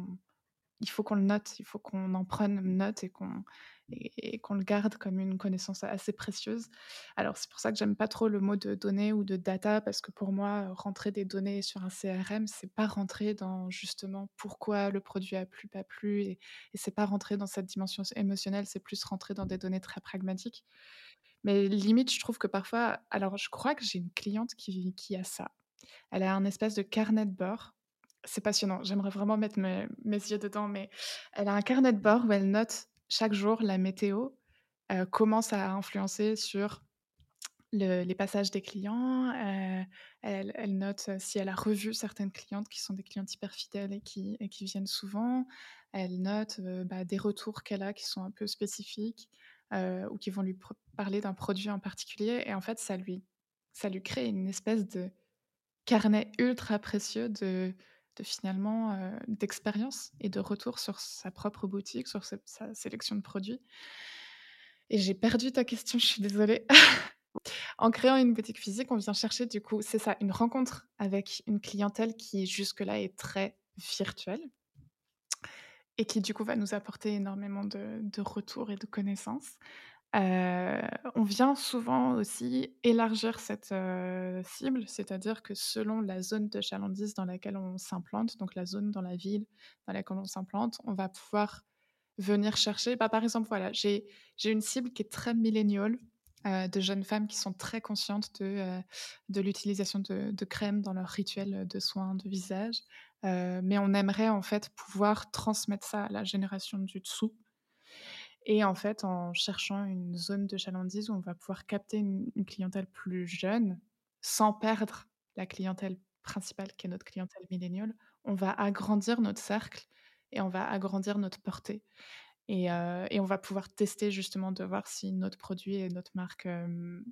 il faut qu'on le note, il faut qu'on en prenne note et qu'on et qu'on le garde comme une connaissance assez précieuse. Alors c'est pour ça que j'aime pas trop le mot de données ou de data parce que pour moi, rentrer des données sur un CRM, c'est pas rentrer dans justement pourquoi le produit a plu, pas plu et c'est pas rentrer dans cette dimension émotionnelle, c'est plus rentrer dans des données très pragmatiques. Mais limite, je trouve que parfois alors je crois que j'ai une cliente qui qui a ça. Elle a un espèce de carnet de bord. C'est passionnant, j'aimerais vraiment mettre mes yeux dedans, mais elle a un carnet de bord où elle note chaque jour la météo, heu, comment ça a influencé sur le les passages des clients, heu, elle note si elle a revu certaines clientes qui sont des clientes hyper fidèles et qui viennent souvent. Elle note, bah, des retours qu'elle a qui sont un peu spécifiques, ou qui vont lui parler d'un produit en particulier et en fait, ça lui crée une espèce de carnet ultra précieux de de finalement, heu, d'expérience et de retour sur sa propre boutique, sur sa sa sélection de produits. Et j'ai perdu ta question, je suis désolée. En créant une boutique physique, on vient chercher du coup c'est ça, une rencontre avec une clientèle qui jusque-là est très virtuelle et qui du coup va nous apporter énormément de de retours et de connaissances. Heu, on vient souvent aussi élargir cette, heu, cible, c'est-à-dire que selon la zone de chalandise dans laquelle on s'implante, donc la zone dans la ville dans laquelle on s'implante, on va pouvoir venir chercher bah, par exemple, voilà, j'ai une cible qui est très millennial, heu, de jeunes femmes qui sont très conscientes de, de l'utilisation de de crème dans leur rituel, de soins de visage. Mais on aimerait en fait pouvoir transmettre ça à la génération du dessous et en fait, en cherchant une zone de chalandise où on va pouvoir capter une clientèle plus jeune, sans perdre la clientèle principale qui est notre clientèle milléniale, on va agrandir notre cercle et on va agrandir notre portée et et on va pouvoir tester justement de voir si notre produit et notre marque, hem,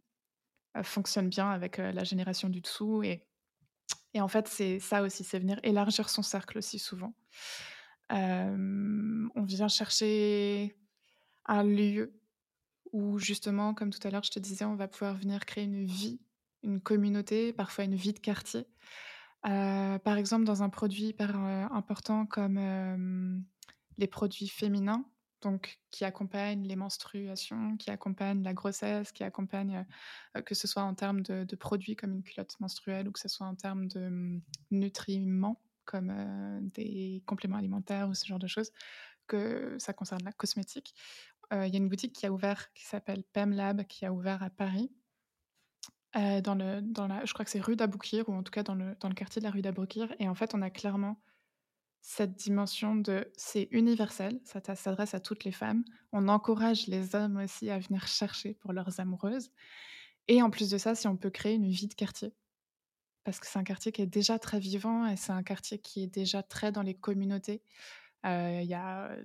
heu, fonctionnent bien avec, la génération du dessous et en fait, c'est ça aussi, c'est venir élargir son cercle aussi souvent. On vient chercher un lieu où justement, comme tout à l'heure, je te disais, on va pouvoir venir créer une vie, une communauté, parfois une vie de quartier. Heu, par exemple, dans un produit hyper, heu, important comme, hem, les produits féminins, donc qui accompagnent les menstruations, qui accompagnent la grossesse, qui accompagnent, que ce soit en termes de produits comme une culotte menstruelle ou que ce soit en termes de, mmh, nutriments comme, des compléments alimentaires ou ce genre de choses, que ça concerne la cosmétique. Heu, il y a une boutique qui a ouvert qui s'appelle PemLab qui a ouvert à Paris Heu, dans le dans la je crois que c'est rue d'Aboukir ou en tout cas dans le dans le quartier de la rue d'Aboukir et en fait, on a clairement cette dimension de c'est universel, ça s'adresse à toutes les femmes. On encourage les hommes aussi à venir chercher pour leurs amoureuses et en plus de ça, si on peut créer une vie de quartier. Parce que c'est un quartier qui est déjà très vivant et c'est un quartier qui est déjà très dans les communautés. Y a,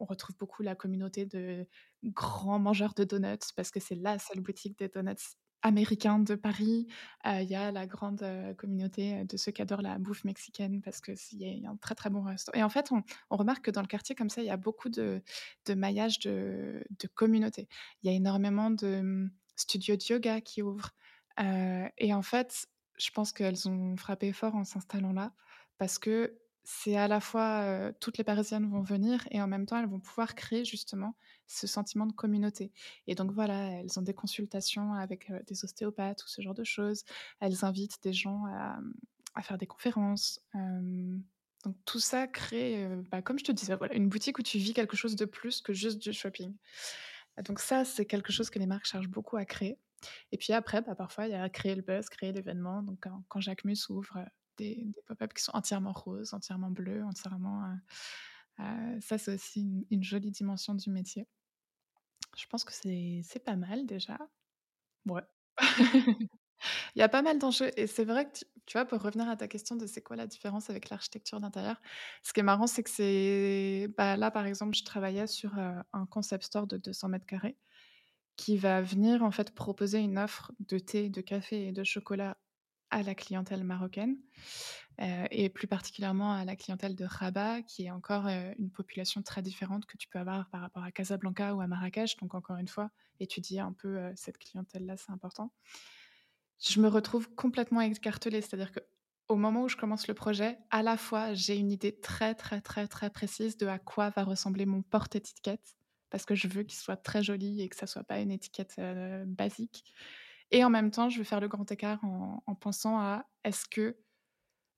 on retrouve beaucoup la communauté de grands mangeurs de donuts parce que c'est la seule boutique de donuts américains de Paris. Il y a la grande, communauté, de ceux qui adorent la bouffe mexicaine parce que s'il y a un très, très bon resto et en fait, on remarque que dans le quartier comme ça, il y a beaucoup de de maillage de de communautés. Il y a énormément de, mmh, studios de yoga qui ouvrent, et en fait, je pense qu'elles ont frappé fort en s'installant là parce que c'est à la fois, toutes les Parisiennes vont venir et en même temps, elles vont pouvoir créer justement ce sentiment de communauté et donc voilà, elles ont des consultations avec, des ostéopathes ou ce genre de choses. Elles invitent des gens à, mmh, faire des conférences, donc tout ça crée, bah, comme je te disais, voilà, une boutique où tu vis quelque chose de plus que juste du shopping. Donc ça, c'est quelque chose que les marques cherchent beaucoup à créer et puis après, bah, parfois, il y a créer le buzz, créer l'événement. Donc quand quand Jacquemus ouvre, des pop-up qui sont entièrement roses, entièrement bleus, entièrement, heu heu, ça, c'est aussi une jolie dimension du métier. Je pense que c'est pas mal déjà. Ouais. Il y a pas mal d'enjeux et c'est vrai que tu vois, pour revenir à ta question de c'est quoi la différence avec l'architecture d'intérieur, ce qui est marrant, c'est que c'est bah, là, par exemple, je travaillais sur, heu, un concept store de 200 carrés qui va venir, en fait, proposer une offre de thé, de café et de chocolat à la clientèle marocaine, heu et plus particulièrement à la clientèle de Rabat, qui est encore, heu, une population très différente que tu peux avoir par rapport à Casablanca ou à Marrakech. Donc encore une fois, étudier un peu, heu, cette clientèle-là, c'est important. Je me retrouve complètement écartelée, c'est-à-dire qu'au moment où je commence le projet, à la fois, j'ai une idée très, très, très, très précise de à quoi va ressembler mon porte-étiquette, parce que je veux qu'il soit très joli et que ça soit pas une étiquette, basique et en même temps, je vais faire le grand écart en en pensant à: «Est-ce que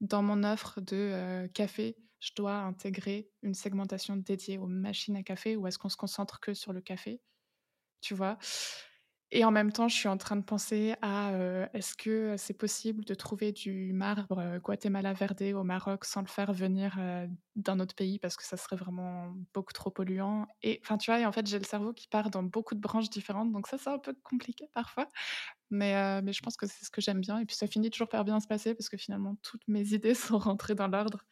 dans mon offre de, heu, café, je dois intégrer une segmentation dédiée aux machines à café ou est-ce qu'on se concentre que sur le café?» Tu vois? Et en même temps, je suis en train de penser à, heu, est-ce que, c'est possible de trouver du marbre, heu, Guatemala Verde au Maroc sans le faire venir, d'un autre pays parce que ça serait vraiment beaucoup trop polluant et enfin, tu vois? Et en fait, j'ai le cerveau qui part dans beaucoup de branches différentes donc ça, c'est un peu compliqué parfois mais je pense que c'est ce que j'aime bien et puis ça finit toujours par bien se passer parce que finalement toutes mes idées sont rentrées dans l'ordre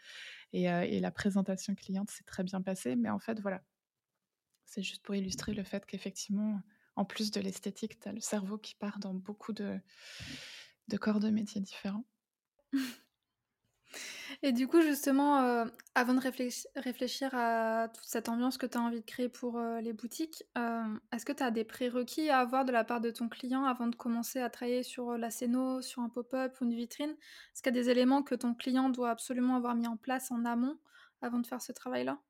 et la présentation cliente s'est très bien passée mais en fait, voilà, c'est juste pour illustrer le fait qu'effectivement, en plus de l'esthétique, tu as le cerveau qui part dans beaucoup de de corps de métiers différents. Et du coup, justement, heu, avant de réfléch réfléchir à toute cette ambiance que tu as envie de créer pour, heu, les boutiques, hem, est-ce que tu as des prérequis à avoir de la part de ton client avant de commencer à travailler sur, la scéno, sur un pop-up ou une vitrine? Est-ce qu'il y a des éléments que ton client doit absolument avoir mis en place en amont, avant de faire ce travail-là?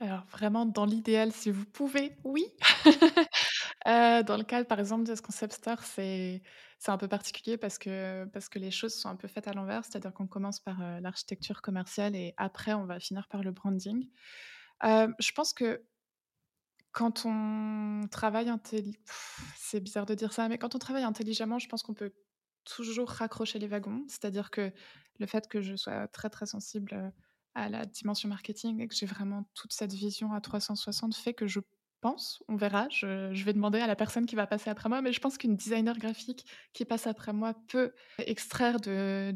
Alors vraiment dans l'idéal, si vous pouvez, oui. Heu, dans le cadre, par exemple, de ce concept store, c'est un peu particulier parce que les choses sont un peu faites à l'envers. C'est-à-dire qu'on commence par, heu, l'architecture commerciale et après on va finir par le branding. Hem, je pense que Quand on travaille intelli c'est bizarre de dire ça, mais quand on travaille intelligemment, je pense qu'on peut toujours raccrocher les wagons. C'est-à-dire que le fait que je sois très, très sensible, à la dimension marketing et que j'ai vraiment toute cette vision à 360 fait que je pense, on verra, je vais demander à la personne qui va passer après moi, mais je pense qu'une designer graphique qui passe après moi peut extraire de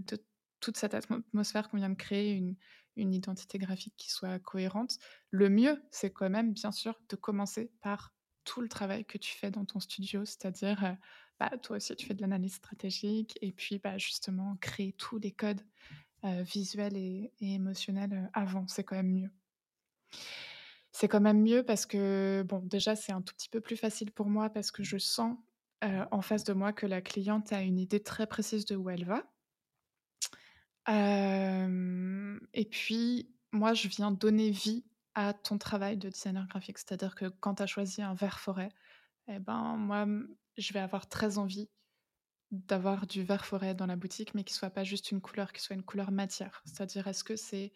toute cette atmosphère qu'on vient de créer une identité graphique qui soit cohérente. Le mieux, c'est quand même, bien sûr, de commencer par tout le travail que tu fais dans ton studio, c'est-à-dire, heu, bah, toi aussi tu fais de l'analyse stratégique et puis, bah, justement créer tous les codes, heu, visuels et émotionnels, heu, avant, c'est quand même mieux. C'est quand même mieux parce que, bon, déjà, c'est un tout petit peu plus facile pour moi parce que je sens, en face de moi que la cliente a une idée très précise de où elle va. Et puis, moi, je viens donner vie à ton travail de designer graphique. C'est-à-dire que quand tu as choisi un vert forêt et ben, moi, mmh, je vais avoir très envie d'avoir du vert forêt dans la boutique, mais qui soit pas juste une couleur, qui soit une couleur matière. C'est-à-dire, est-ce que c'est,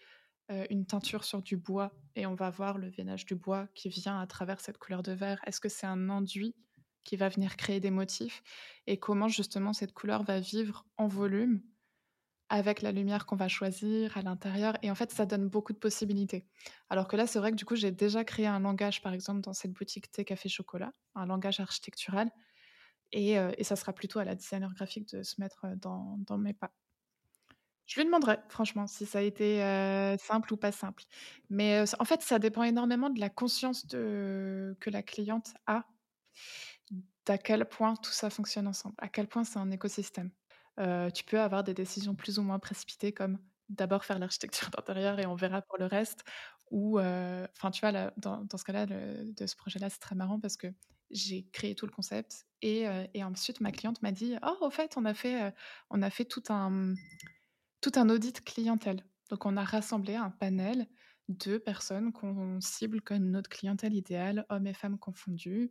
heu, une teinture sur du bois et on va voir le veinage du bois qui vient à travers cette couleur de vert? Est-ce que c'est un enduit qui va venir créer des motifs? Et comment justement cette couleur va vivre en volume avec la lumière qu'on va choisir à l'intérieur? Et en fait, ça donne beaucoup de possibilités. Alors que là, c'est vrai que du coup, j'ai déjà créé un langage, par exemple, dans cette boutique thé, café, chocolat, un langage architectural et et ça sera plutôt à la designer graphique de se mettre, heu, dans dans mes pas. Je lui demanderai franchement si ça a été, simple ou pas simple. Mais, en fait, ça dépend énormément de la conscience que la cliente a, d'à quel point tout ça fonctionne ensemble, à quel point c'est un écosystème. Tu peux avoir des décisions plus ou moins précipitées comme d'abord faire l'architecture d'intérieur et on verra pour le reste ou enfin, tu vois, dans ce cas-là, de ce projet-là, c'est très marrant parce que j'ai créé tout le concept et et ensuite ma cliente m'a dit: «Oh, au fait, on a fait, on a fait tout un, tout un audit clientèle». Donc on a rassemblé un panel de personnes qu'on cible comme notre clientèle idéale, hommes et femmes confondus,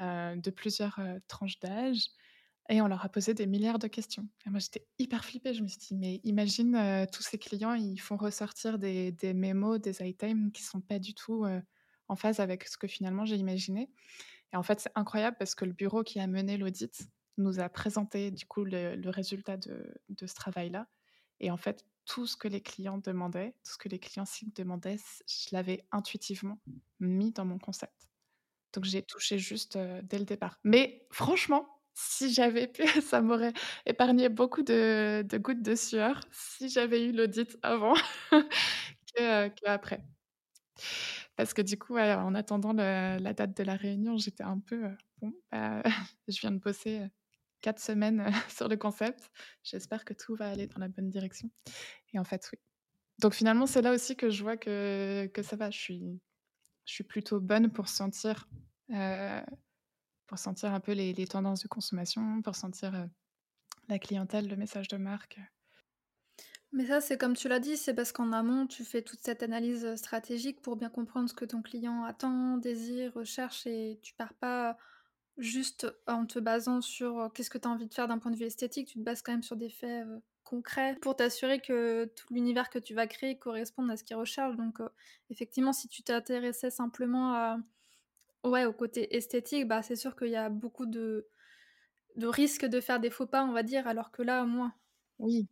heu, de plusieurs, heu, tranches d'âge et on leur a posé des milliards de questions et moi, j'étais hyper flippée. Je me suis dit: «Mais imagine, heu, tous ces clients, ils font ressortir des des mémos, des items qui sont pas du tout, en phase avec ce que finalement j'ai imaginé» et en fait, c'est incroyable parce que le bureau qui a mené l'audit nous a présenté du coup le résultat de ce travail-là et en fait, tout ce que les clients demandaient, tout ce que les clients cibles demandaient, je l'avais intuitivement mis dans mon concept. Donc j'ai touché juste, dès le départ. Mais franchement, si j'avais pu, ça m'aurait épargné beaucoup de de gouttes de sueur si j'avais eu l'audit avant qu'après. Parce que du coup, en attendant le la date de la réunion, j'étais un peu, bon, bah, je viens de bosser, 4 semaines, sur le concept. J'espère que tout va aller dans la bonne direction et en fait, oui. Donc finalement, c'est là aussi que je vois que que ça va. Je suis je suis plutôt bonne pour sentir, pour sentir un peu les les tendances de consommation, pour sentir, la clientèle, le message de marque. Mais ça, c'est comme tu l'as dit, c'est parce qu'en amont, tu fais toute cette analyse, stratégique pour bien comprendre ce que ton client attend, désire, recherche et tu pars pas juste en te basant sur, heu, qu'est-ce que tu as envie de faire d'un point de vue esthétique. Tu te bases quand même sur des faits, heu, concrets pour t'assurer que tout l'univers que tu vas créer corresponde à ce qu'ils recherchent. Donc, effectivement, si tu t'intéressais simplement à ouais, au côté esthétique, bah, c'est sûr qu'il y a beaucoup de de risques de faire des faux pas, on va dire, alors que là, moins. Oui.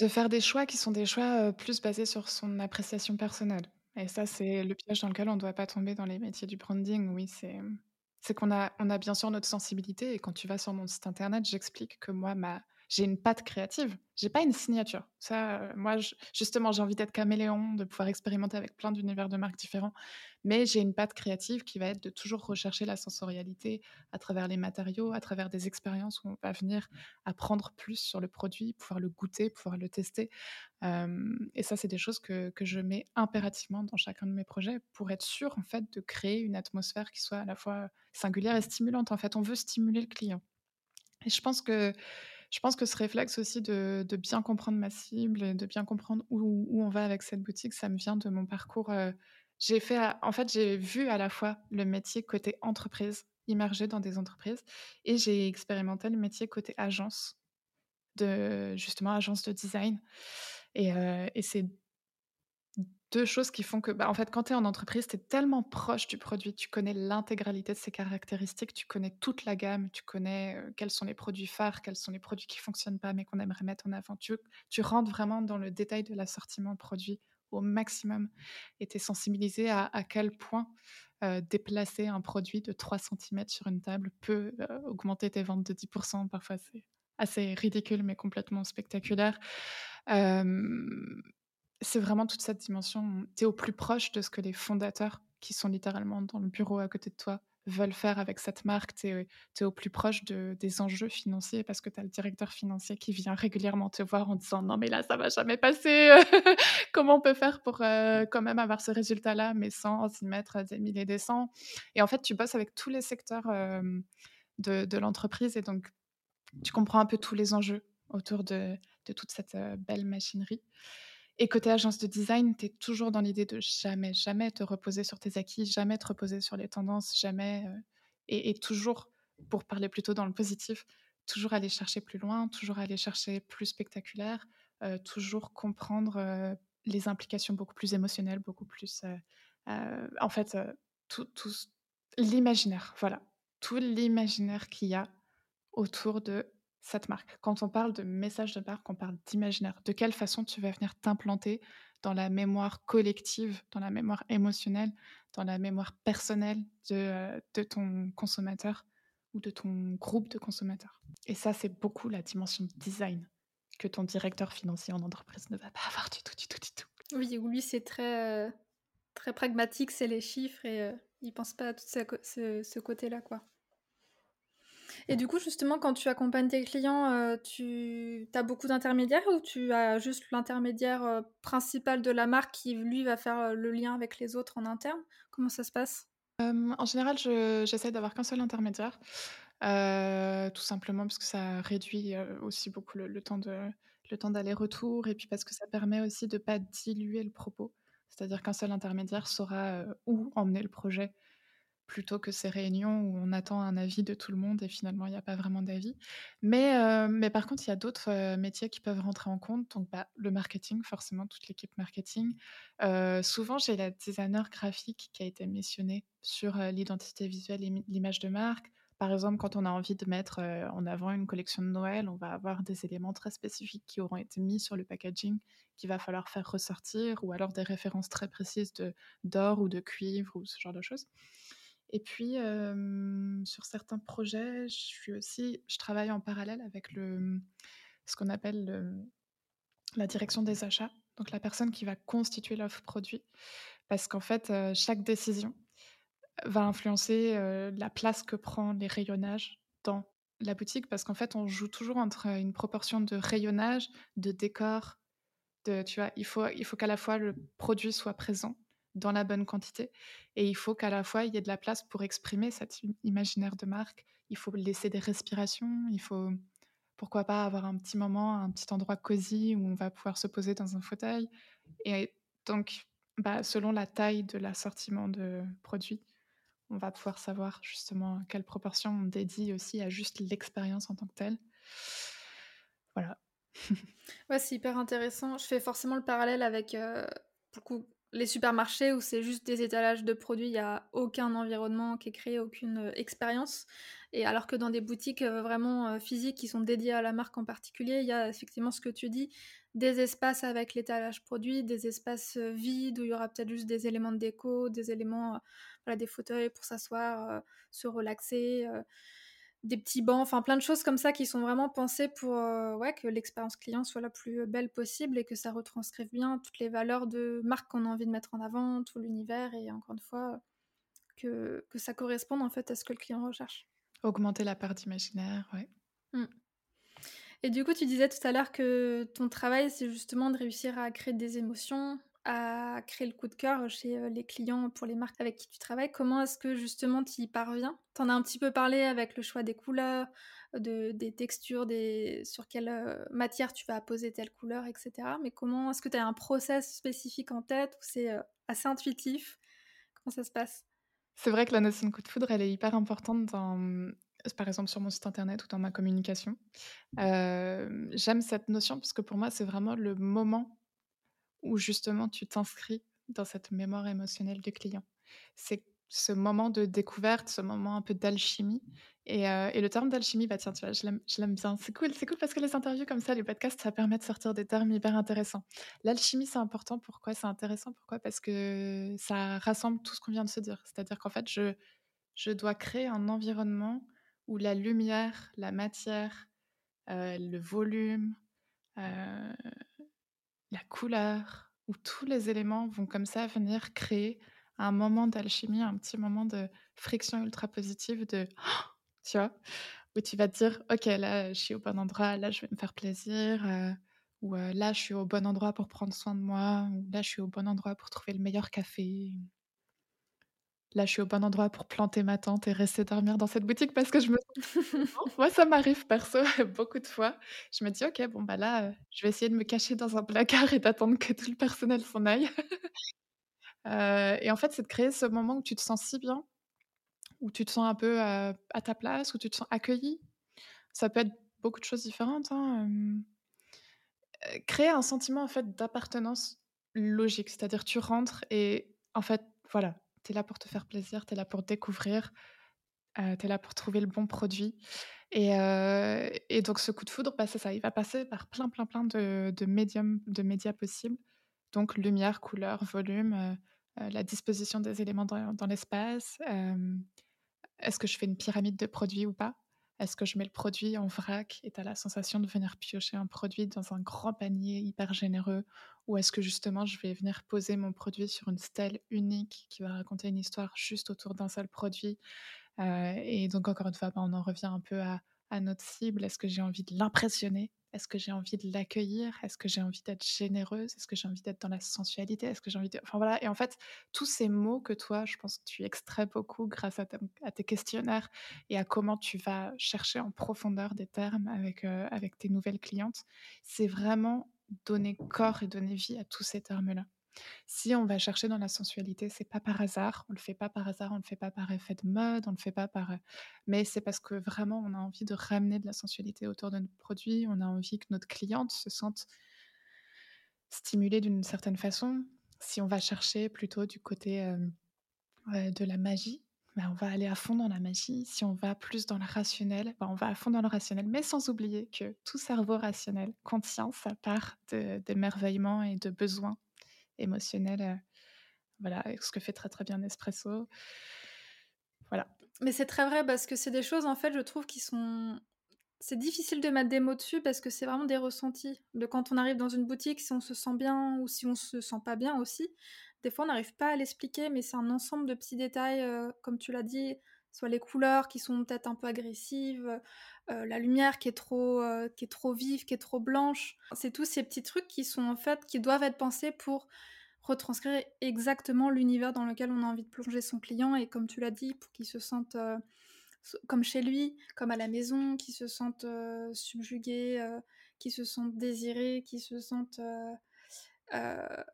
De faire des choix qui sont des choix, plus basés sur son appréciation personnelle et ça, c'est le piège dans lequel on doit pas tomber dans les métiers du branding. Oui, c'est, c'est qu'on a on a bien sûr notre sensibilité et quand tu vas sur mon site internet, j'explique que moi, ma j'ai une patte créative. J'ai pas une signature. Ça, heu, moi, justement, j'ai envie d'être caméléon, de pouvoir expérimenter avec plein d'univers de marques différents, mais j'ai une patte créative qui va être de toujours rechercher la sensorialité à travers les matériaux, à travers des expériences où on va venir apprendre plus sur le produit, pouvoir le goûter, pouvoir le tester. Et ça, c'est des choses que que je mets impérativement dans chacun de mes projets pour être sûre, en fait, de créer une atmosphère qui soit à la fois singulière et stimulante. En fait, on veut stimuler le client et je pense que je pense que ce réflexe aussi de bien comprendre ma cible et de bien comprendre où on va avec cette boutique, ça me vient de mon parcours, heu, j'ai fait en fait, j'ai vu à la fois le métier côté entreprise, immergée dans des entreprises et j'ai expérimenté le métier côté agence de justement agence de design. Et et c'est 2 choses qui font que, bah, en fait, quand tu es en entreprise, tu es tellement proche du produit, tu connais l'intégralité de ses caractéristiques, tu connais toute la gamme, tu connais, quels sont les produits phares, quels sont les produits qui fonctionnent pas mais qu'on aimerait mettre en avant. Tu rentres vraiment dans le détail de l'assortiment produit au maximum et tu es sensibilisé à à quel point, déplacer un produit de 3 centimètres sur une table peut, augmenter tes ventes de 10% Parfois, c'est assez ridicule mais complètement spectaculaire. C'est vraiment toute cette dimension, tu es au plus proche de ce que les fondateurs, qui sont littéralement dans le bureau à côté de toi, veulent faire avec cette marque. Tu es, au plus proche de, des enjeux financiers parce que tu as le directeur financier qui vient régulièrement te voir en disant non mais là ça va jamais passer. Comment on peut faire pour euh, quand même avoir ce résultat-là mais sans y mettre des milliers des cents? Et en fait tu bosses avec tous les secteurs euh, de, de l'entreprise et donc tu comprends un peu tous les enjeux autour de, de toute cette euh, belle machinerie. Et côté agence de design, tu es toujours dans l'idée de jamais, jamais te reposer sur tes acquis, jamais te reposer sur les tendances, jamais. Euh, et, toujours, pour parler plutôt dans le positif, toujours aller chercher plus loin, toujours aller chercher plus spectaculaire, euh, toujours comprendre euh, les implications beaucoup plus émotionnelles, beaucoup plus. en fait, tout, tout l'imaginaire, voilà. Tout l'imaginaire qu'il y a autour de cette marque. Quand on parle de message de marque, on parle d'imaginaire. De quelle façon tu vas venir t'implanter dans la mémoire collective, dans la mémoire émotionnelle, dans la mémoire personnelle de, euh, de ton consommateur ou de ton groupe de consommateurs? Et ça, c'est beaucoup la dimension design que ton directeur financier en entreprise ne va pas avoir du tout, du tout, du tout. Oui, lui, c'est très, euh, très pragmatique, c'est les chiffres et euh, il pense pas à tout ce, ce côté-là, quoi. Et du coup, justement, quand tu accompagnes tes clients, euh, tu as beaucoup d'intermédiaires ou tu as juste l'intermédiaire euh, principal de la marque qui, lui, va faire euh, le lien avec les autres en interne? Comment ça se passe? En général, j'essaie d'avoir qu'un seul intermédiaire, tout simplement parce que ça réduit aussi beaucoup le, temps le temps d'aller-retour et puis parce que ça permet aussi de ne pas diluer le propos. C'est-à-dire qu'un seul intermédiaire saura où emmener le projet plutôt que ces réunions où on attend un avis de tout le monde et finalement il n'y a pas vraiment d'avis. Mais, euh, mais par contre, il y a d'autres euh, métiers qui peuvent rentrer en compte. Donc bah, le marketing, forcément, toute l'équipe marketing. Euh, souvent, j'ai la designer graphique qui a été missionnée sur l'identité visuelle et l'image de marque. Par exemple, quand on a envie de mettre en avant une collection de Noël, on va avoir des éléments très spécifiques qui auront été mis sur le packaging qu'il va falloir faire ressortir, ou alors des références très précises d'or ou de cuivre ou ce genre de choses. Et puis, sur certains projets, je suis aussi je travaille en parallèle avec le ce qu'on appelle la direction des achats, donc la personne qui va constituer l'offre produit. Parce qu'en fait, chaque décision va influencer, la place que prend les rayonnages dans la boutique. Parce qu'en fait, on joue toujours entre, une proportion de rayonnage, de décor, de tu vois? Il faut il faut qu'à la fois le produit soit présent dans la bonne quantité. Et il faut qu'à la fois, il y ait de la place pour exprimer cet imaginaire de marque. Il faut laisser des respirations. Il faut, pourquoi pas, avoir un petit moment, un petit endroit cosy où on va pouvoir se poser dans un fauteuil. Et donc, bah, selon la taille de l'assortiment de produits, on va pouvoir savoir justement quelle proportion on dédie aussi à juste l'expérience en tant que telle. Voilà. ouais, c'est hyper intéressant. Je fais forcément le parallèle avec euh, beaucoup les supermarchés où c'est juste des étalages de produits, il n'y a aucun environnement qui est créé, aucune euh, expérience. Et alors que dans des boutiques euh, vraiment euh, physiques qui sont dédiées à la marque en particulier, il y a effectivement ce que tu dis, des espaces avec l'étalage produit, des espaces vides où il y aura peut-être juste des éléments de déco, des éléments, voilà, des fauteuils pour s'asseoir, se relaxer des petits bancs, enfin plein de choses comme ça qui sont vraiment pensées pour euh, ouais, que l'expérience client soit la plus belle possible et que ça retranscrive bien toutes les valeurs de marque qu'on a envie de mettre en avant, tout l'univers et encore une fois que, que ça corresponde en fait à ce que le client recherche. Augmenter la part d'imaginaire, ouais. Mmh. Et du coup, tu disais tout à l'heure que ton travail, c'est justement de réussir à créer des émotions, à créer le coup de cœur chez euh, les clients pour les marques avec qui tu travailles. Comment est-ce que justement tu y parviens? Tu en as un petit peu parlé avec le choix des couleurs, de, des textures, des, sur quelle euh, matière tu vas poser telle couleur, etc. Mais comment est-ce que tu as un process spécifique en tête ou c'est euh, assez intuitif? Comment ça se passe? C'est vrai que la notion de coup de foudre, elle est hyper importante dans, par exemple sur mon site internet ou dans ma communication. J'aime cette notion parce que pour moi, c'est vraiment le moment où justement tu t'inscris dans cette mémoire émotionnelle du client. C'est ce moment de découverte, ce moment un peu d'alchimie et et le terme d'alchimie, bah, tiens, tu vois, je l'aime bien. C'est cool c'est cool parce que les interviews comme ça, les podcasts, ça permet de sortir des termes hyper intéressants. L'alchimie, c'est important. Pourquoi c'est intéressant? Pourquoi? Parce que ça rassemble tout ce qu'on vient de se dire. C'est-à-dire qu'en fait, je dois créer un environnement où la lumière, la matière, heu, le volume, heu, la couleur, où tous les éléments vont comme ça venir créer un moment d'alchimie, un petit moment de friction ultra positive de tu vois? Où tu vas te dire: «OK, là, je suis au bon endroit, là, je vais me faire plaisir», heu, ou heu, «Là, je suis au bon endroit pour prendre soin de moi», ou «Là, je suis au bon endroit pour trouver le meilleur café». «Là, je suis au bon endroit pour planter ma tente et rester dormir dans cette boutique parce que je me sens bien». Moi, ça m'arrive perso beaucoup de fois. Je me dis: «OK, bon, bah, là, heu, je vais essayer de me cacher dans un placard et d'attendre que tout le personnel s'en aille». Heu et en fait, c'est de créer ce moment où tu te sens si bien, où tu te sens un peu, heu, à ta place, où tu te sens accueilli. Ça peut être beaucoup de choses différentes, hein, créer un sentiment, en fait, d'appartenance logique. C'est-à-dire tu rentres et en fait, voilà, tu es là pour te faire plaisir, tu es là pour découvrir, heu, tu es là pour trouver le bon produit et et donc ce coup de foudre, bah, c'est ça, il va passer par plein, plein, plein de médiums de médias possibles. Donc lumière, couleur, volume, heu heu, la disposition des éléments dans l'espace, est-ce que je fais une pyramide de produits ou pas? Est-ce que je mets le produit en vrac et tu as la sensation de venir piocher un produit dans un grand panier hyper généreux? Ou est-ce que justement je vais venir poser mon produit sur une stèle unique qui va raconter une histoire juste autour d'un seul produit? Heu et donc encore une fois, bah, on en revient un peu à notre cible. Est-ce que j'ai envie de l'impressionner? Est-ce que j'ai envie de l'accueillir? Est-ce que j'ai envie d'être généreuse? Est-ce que j'ai envie d'être dans la sensualité? Est-ce que j'ai envie de enfin voilà et en fait, tous ces mots que toi, je pense, tu extrais beaucoup grâce à tes questionnaires et à comment tu vas chercher en profondeur des termes avec, heu, avec tes nouvelles clientes, c'est vraiment donner corps et donner vie à tous ces termes-là. Si on va chercher dans la sensualité, c'est pas par hasard. On le fait pas par hasard, on le fait pas par effet de mode, on le fait pas par, heu mais c'est parce que vraiment on a envie de ramener de la sensualité autour de notre produit. On a envie que notre cliente se sente stimulée d'une certaine façon. Si on va chercher plutôt du côté, de la magie, bah, on va aller à fond dans la magie. Si on va plus dans le rationnel, bah, on va à fond dans le rationnel, mais sans oublier que tout cerveau rationnel contient sa part d'émerveillement et de besoin émotionnel, heu, voilà, ce que fait très, très bien Nespresso. Voilà. Mais c'est très vrai parce que c'est des choses, en fait, je trouve qui sont c'est difficile de mettre des mots dessus parce que c'est vraiment des ressentis. De quand on arrive dans une boutique, si on se sent bien ou si on se sent pas bien aussi. Des fois, on n'arrive pas à l'expliquer, mais c'est un ensemble de petits détails, heu, comme tu l'as dit, soit les couleurs qui sont peut-être un peu agressives, heu, la lumière qui est trop, heu, qui est trop vive, qui est trop blanche. C'est tous ces petits trucs qui sont, en fait, qui doivent être pensés pour retranscrire exactement l'univers dans lequel on a envie de plonger son client et comme tu l'as dit, pour qu'il se sente, heu, s comme chez lui, comme à la maison, qu'il se sente, subjugué, qu'il se sente désiré, qu'il se sente,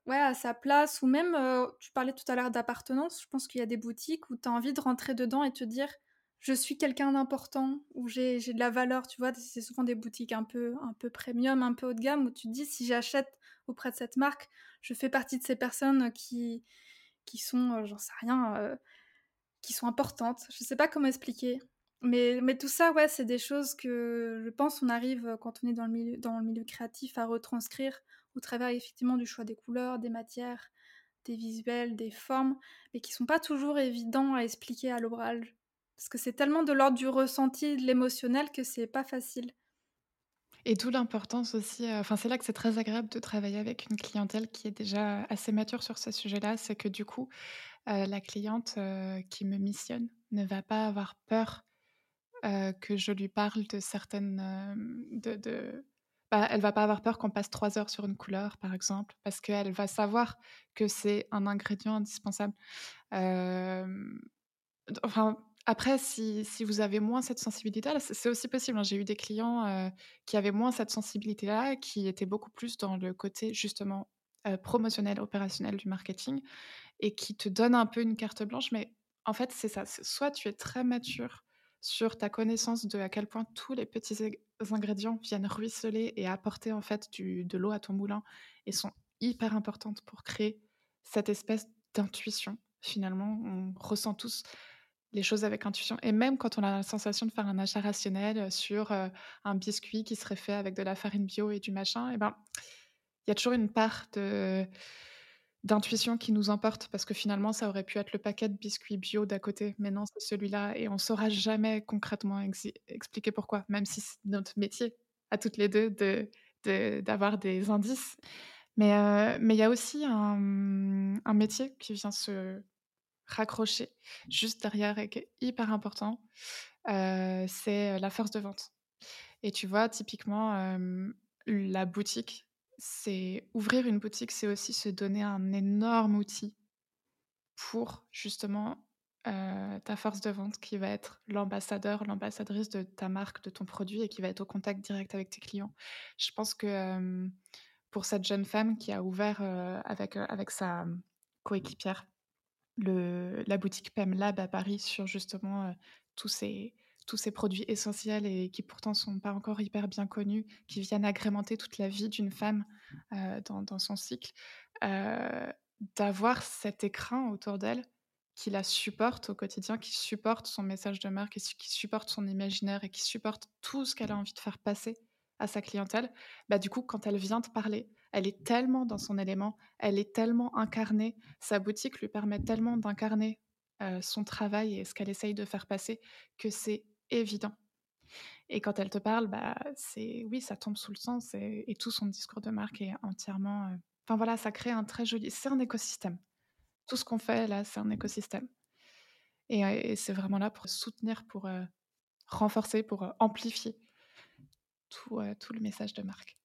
ouais, à sa place ou même, heu, tu parlais tout à l'heure d'appartenance. Je pense qu'il y a des boutiques où tu as envie de rentrer dedans et te dire: «Je suis quelqu'un d'important» ou «J'ai de la valeur», tu vois? C'est souvent des boutiques un peu un peu premium, un peu haut de gamme où tu te dis: «Si j'achète auprès de cette marque, je fais partie de ces personnes qui qui sont, heu, j'en sais rien, qui sont importantes». Je sais pas comment expliquer, mais mais tout ça, ouais, c'est des choses que je pense on arrive, quand on est dans le milieu dans le milieu créatif à retranscrire au travers effectivement du choix des couleurs, des matières, des visuels, des formes, mais qui sont pas toujours évidents à expliquer à l'oral. Parce que c'est tellement de l'ordre du ressenti, de l'émotionnel que c'est pas facile. Et d'où l'importance aussi, heu, enfin, c'est là que c'est très agréable de travailler avec une clientèle qui est déjà assez mature sur ce sujet-là. C'est que du coup, heu, la cliente, heu, qui me missionne ne va pas avoir peur, que je lui parle de certaines, de bah, elle va pas avoir peur qu'on passe 3 heures sur une couleur, par exemple, parce qu'elle va savoir que c'est un ingrédient indispensable. Enfin, après si si vous avez moins cette sensibilité-là, c'est aussi possible, hein. J'ai eu des clients, qui avaient moins cette sensibilité-là, qui étaient beaucoup plus dans le côté justement, promotionnel, opérationnel du marketing et qui te donnent un peu une carte blanche. Mais en fait, c'est ça, soit tu es très mature sur ta connaissance de à quel point tous les petits ingrédients viennent ruisseler et apporter en fait du de l'eau à ton moulin et sont hyper importante pour créer cette espèce d'intuition. Finalement, on ressent tous les choses avec intuition et même quand on a la sensation de faire un achat rationnel, sur, heu, un biscuit qui serait fait avec de la farine bio et du machin et ben, il y a toujours une part de d'intuition qui nous emporte parce que finalement, ça aurait pu être le paquet de biscuits bio d'à côté, mais non, c'est celui-là et on saura jamais concrètement expliquer pourquoi, même si c'est notre métier à toutes les 2 de de d'avoir des indices. Mais heu, mais il y a aussi un, métier qui vient se raccrocher juste derrière et qui est hyper important, heu, c'est, la force de vente. Et tu vois, typiquement, la boutique, c'est ouvrir une boutique, c'est aussi se donner un énorme outil pour justement, heu, ta force de vente qui va être l'ambassadeur, l'ambassadrice de ta marque, de ton produit et qui va être au contact direct avec tes clients. Je pense que, pour cette jeune femme qui a ouvert, heu, avec, heu, avec sa, coéquipière la boutique PM Lab à Paris sur justement, tous ces tous ces produits essentiels et qui pourtant sont pas encore hyper bien connus, qui viennent agrémenter toute la vie d'une femme, heu, dans son cycle. Heu, d'avoir cet écrin autour d'elle qui la supporte au quotidien, qui supporte son message de marque qui supporte son imaginaire et qui supporte tout ce qu'elle a envie de faire passer à sa clientèle. Bah, du coup, quand elle vient te parler, elle est tellement dans son élément, elle est tellement incarnée sa boutique lui permet tellement d'incarner, heu, son travail et ce qu'elle essaye de faire passer que c'est évident et quand elle te parle, bah, c'est oui, ça tombe sous le sens et tout son discours de marque est entièrement, heu enfin voilà, ça crée un très joli c'est un écosystème. Tout ce qu'on fait là, c'est un écosystème et et c'est vraiment là pour soutenir, pour, heu, renforcer, pour, amplifier tout, tout le message de marque.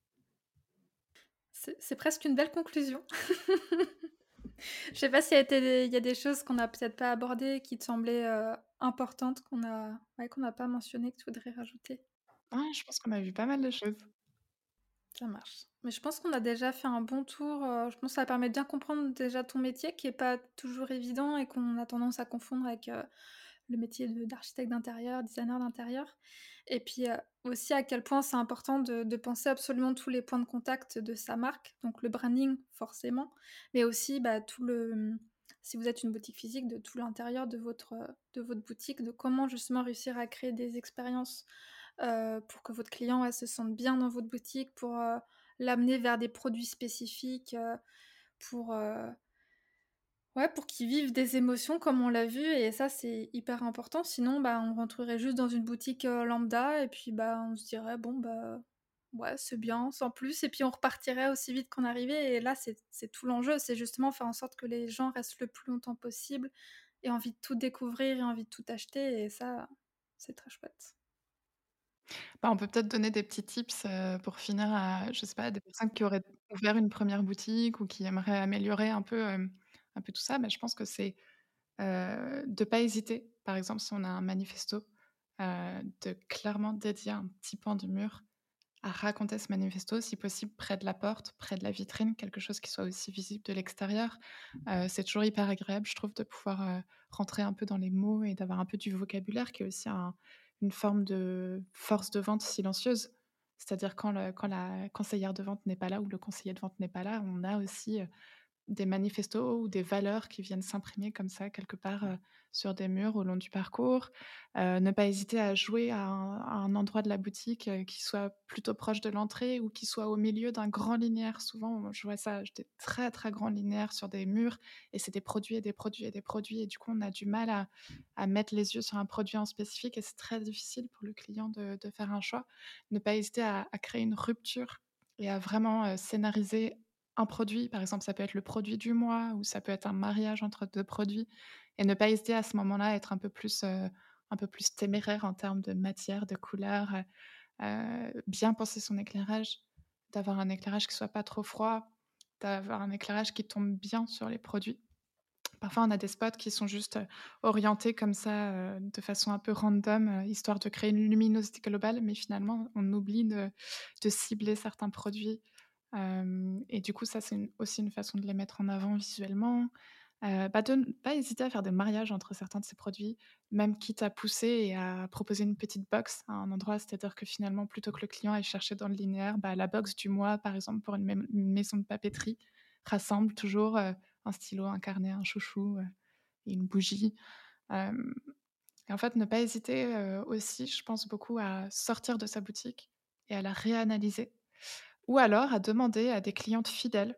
C'est presque une belle conclusion. Je sais pas s'il y a des il y a des choses qu'on a peut-être pas abordées, qui te semblaient, heu, importantes, qu'on a ouais, qu'on n'a pas mentionnées, que tu voudrais rajouter? Ouais, je pense qu'on a vu pas mal de choses. Ça marche. Mais je pense qu'on a déjà fait un bon tour, heu, je pense que ça permet de bien comprendre déjà ton métier qui est pas toujours évident et qu'on a tendance à confondre avec, heu, le métier d'architecte d'intérieur, designer d'intérieur et puis, aussi à quel point c'est important de penser absolument tous les points de contact de sa marque, donc le branding forcément, mais aussi, bah, tout le, si vous êtes une boutique physique, de tout l'intérieur de votre, de votre boutique, de comment justement réussir à créer des expériences heu, pour que votre client, se sente bien dans votre boutique, pour, heu, l'amener vers des produits spécifiques, heu, pour, ouais, pour qu'il vive des émotions comme on l'a vu et ça, c'est hyper important. Sinon, bah, on rentrerait juste dans une boutique, heu, lambda et puis, bah, on se dirait: «Bon, bah, ouais, c'est bien, sans plus» et puis on repartirait aussi vite qu'on arrivait et là, c'est tout l'enjeu. C'est justement faire en sorte que les gens restent le plus longtemps possible et envie de tout découvrir et envie de tout acheter et ça, c'est très chouette. Bah, on peut peut-être donner des petits tips, heu, pour finir à je des personnes qui auraient ouvert une première boutique ou qui aimeraient améliorer un peu, hem, un peu tout ça. Bah, je pense que c'est, heu, de pas hésiter, par exemple, si on a un manifesto, heu, de clairement dédier un petit pan du mur à raconter ce manifesto, si possible près de la porte, près de la vitrine, quelque chose qui soit aussi visible de l'extérieur. Heu, c'est toujours hyper agréable, je trouve, de pouvoir, rentrer un peu dans les mots et d'avoir un peu du vocabulaire qui est aussi un une forme de force de vente silencieuse. C'est-à-dire quand la conseillère de vente n'est pas là ou le conseiller de vente n'est pas là, on a aussi, des manifestos ou des valeurs qui viennent s'imprimer comme ça quelque part, heu, sur des murs au long du parcours. Heu, ne pas hésiter à jouer à un à un endroit de la boutique, heu, qui soit plutôt proche de l'entrée ou qui soit au milieu d'un grand linéaire. Souvent, je vois ça, des très, très grands linéaires sur des murs et c'est des produits et des produits et des produits et du coup on a du mal à à mettre les yeux sur un produit en spécifique et c'est très difficile pour le client de de faire un choix. Ne pas hésiter à à créer une rupture et à vraiment, scénariser un produit, par exemple, ça peut être le produit du mois ou ça peut être un mariage entre 2 produits et ne pas hésiter à ce moment-là à être un peu plus, heu, un peu plus téméraire en termes de matière, de couleur, heu heu, bien penser son éclairage, d'avoir un éclairage qui soit pas trop froid, d'avoir un éclairage qui tombe bien sur les produits. Parfois, on a des spots qui sont juste, orientés comme ça, de façon un peu random, histoire de créer une luminosité globale, mais finalement, on oublie de cibler certains produits Et du coup, ça, c'est aussi une façon de les mettre en avant visuellement. Bah, de ne pas hésiter à faire des mariages entre certains de ces produits, même quitte à pousser et à proposer une petite box à un endroit. C'est-à-dire que finalement, plutôt que le client aille chercher dans le linéaire, bah, la box du mois, par exemple, pour une maison de papeterie, rassemble toujours un stylo, un carnet, un chouchou et une bougie. et en fait, ne pas hésiter aussi, je pense beaucoup à sortir de sa boutique et à la réanalyser. Ou alors à demander à des clientes fidèles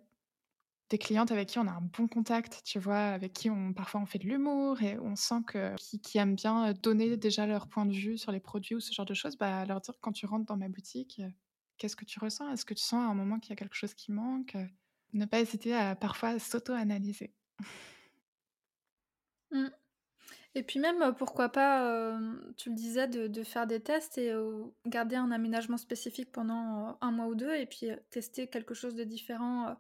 des clientes avec qui on a un bon contact, tu vois? Avec qui on parfois on fait de l'humour et on sent que qui aiment bien, donner déjà leur point de vue sur les produits ou ce genre de choses, bah, leur dire: «Quand tu rentres dans ma boutique, qu'est-ce que tu ressens? Est-ce que tu sens à un moment qu'il y a quelque chose qui manque?» ne pas hésiter à parfois s'auto-analyser. Mmh. Et puis même, pourquoi pas, tu le disais, de faire des tests et garder un aménagement spécifique pendant, un mois ou deux et puis, tester quelque chose de différent,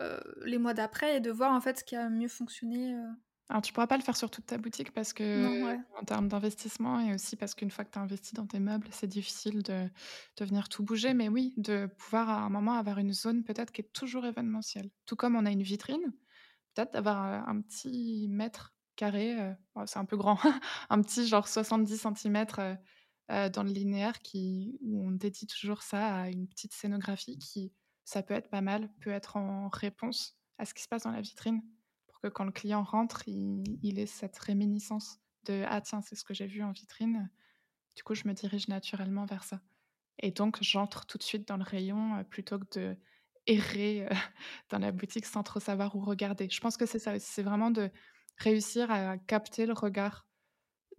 euh, les mois d'après et de voir en fait ce qui a mieux fonctionné. Euh. Alors tu pourras pas le faire sur toute ta boutique parce que en termes d'investissement et aussi parce qu'une fois que tu as investi dans tes meubles, c'est difficile de, de venir tout bouger. Mais oui, de pouvoir à un moment avoir une zone peut-être qui est toujours événementielle. Tout comme on a une vitrine, peut-être d'avoir euh, un petit mètre carré, c'est un peu grand, un petit genre 70 cm dans le linéaire qui, où on dédie toujours ça à une petite scénographie qui ça peut être pas mal, peut être en réponse à ce qui se passe dans la vitrine, pour que quand le client rentre, il, ait cette réminiscence de ah tiens c'est ce que j'ai vu en vitrine. Du coup je me dirige naturellement vers ça. Et donc j'entre tout de suite dans le rayon euh, plutôt que de errer euh, dans la boutique sans trop savoir où regarder. Je pense que c'est ça c'est vraiment de réussir à capter le regard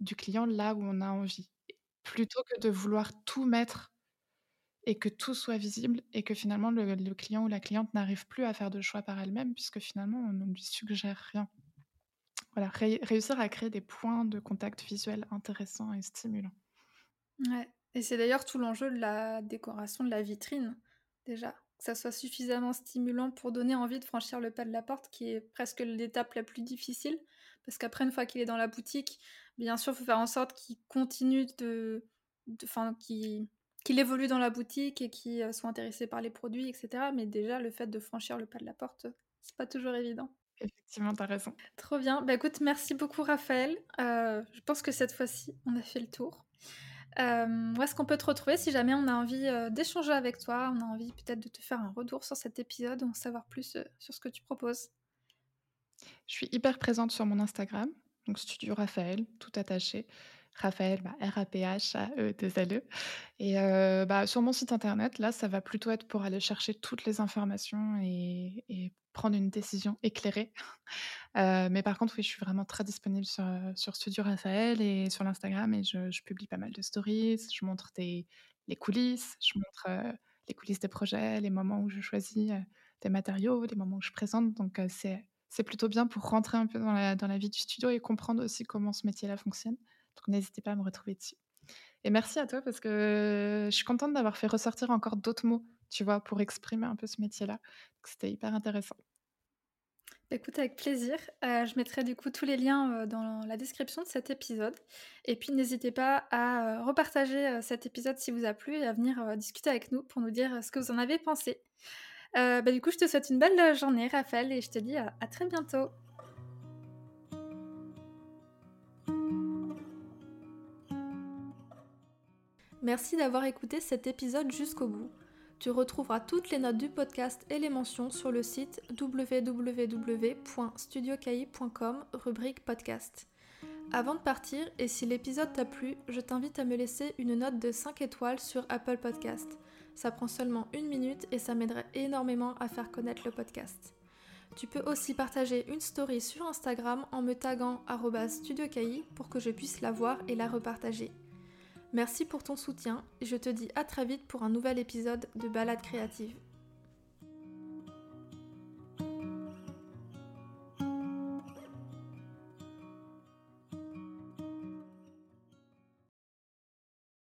du client là où on a envie, plutôt que de vouloir tout mettre et que tout soit visible et que finalement le, client ou la cliente n'arrive plus à faire de choix par elle-même puisque finalement on ne lui suggère rien. Voilà, réussir à créer des points de contact visuel intéressants et stimulants. Ouais, et c'est d'ailleurs tout l'enjeu de la décoration de la vitrine, déjà. Que ça soit suffisamment stimulant pour donner envie de franchir le pas de la porte, qui est presque l'étape la plus difficile. Parce qu'après, une fois qu'il est dans la boutique, bien sûr, il faut faire en sorte qu'il continue de. Enfin, qu'il qu'il évolue dans la boutique et qui euh, soit intéressé par les produits, etc. Mais déjà, le fait de franchir le pas de la porte, c'est pas toujours évident. Effectivement, tu as raison. Trop bien. Bah écoute, merci beaucoup Raphaël. Euh, je pense que cette fois-ci, on a fait le tour. Euh, où est-ce qu'on peut te retrouver si jamais on a envie d'échanger avec toi, on a envie peut-être de te faire un retour sur cet épisode, en savoir plus sur ce que tu proposes? Je suis hyper présente sur mon Instagram, donc Studio Raphaël, tout attaché. Raphaël, bah, R-A-P-H-A-E-2-L-E. Et euh, bah, sur mon site internet, là, ça va plutôt être pour aller chercher toutes les informations et, prendre une décision éclairée. Euh, mais par contre, oui, je suis vraiment très disponible sur, Studio Raphaël et sur l'Instagram et je, publie pas mal de stories. Je montre les coulisses, je montre euh, les coulisses des projets, les moments où je choisis des matériaux, les moments où je présente. Donc, c'est c'est plutôt bien pour rentrer un peu dans la, dans la vie du studio et comprendre aussi comment ce métier-là fonctionne. Donc n'hésitez pas à me retrouver dessus. Et merci à toi parce que je suis contente d'avoir fait ressortir encore d'autres mots, tu vois, pour exprimer un peu ce métier-là. C'était hyper intéressant. Écoute, avec plaisir. Euh, je mettrai du coup tous les liens euh, dans la description de cet épisode. Et puis n'hésitez pas à euh, repartager cet épisode si vous a plu et à venir discuter avec nous pour nous dire ce que vous en avez pensé. bah, du coup, je te souhaite une belle journée, Raphaël, et je te dis à très bientôt. Merci d'avoir écouté cet épisode jusqu'au bout. Tu retrouveras toutes les notes du podcast et les mentions sur le site www.studiocahi.com rubrique podcast. Avant de partir, et si l'épisode t'a plu, je t'invite à me laisser une note de 5 étoiles sur Apple Podcast. Ça prend seulement une minute et ça m'aiderait énormément à faire connaître le podcast. Tu peux aussi partager une story sur Instagram en me taguant studiocahi pour que je puisse la voir et la repartager. Merci pour ton soutien et je te dis à très vite pour un nouvel épisode de Balade créative.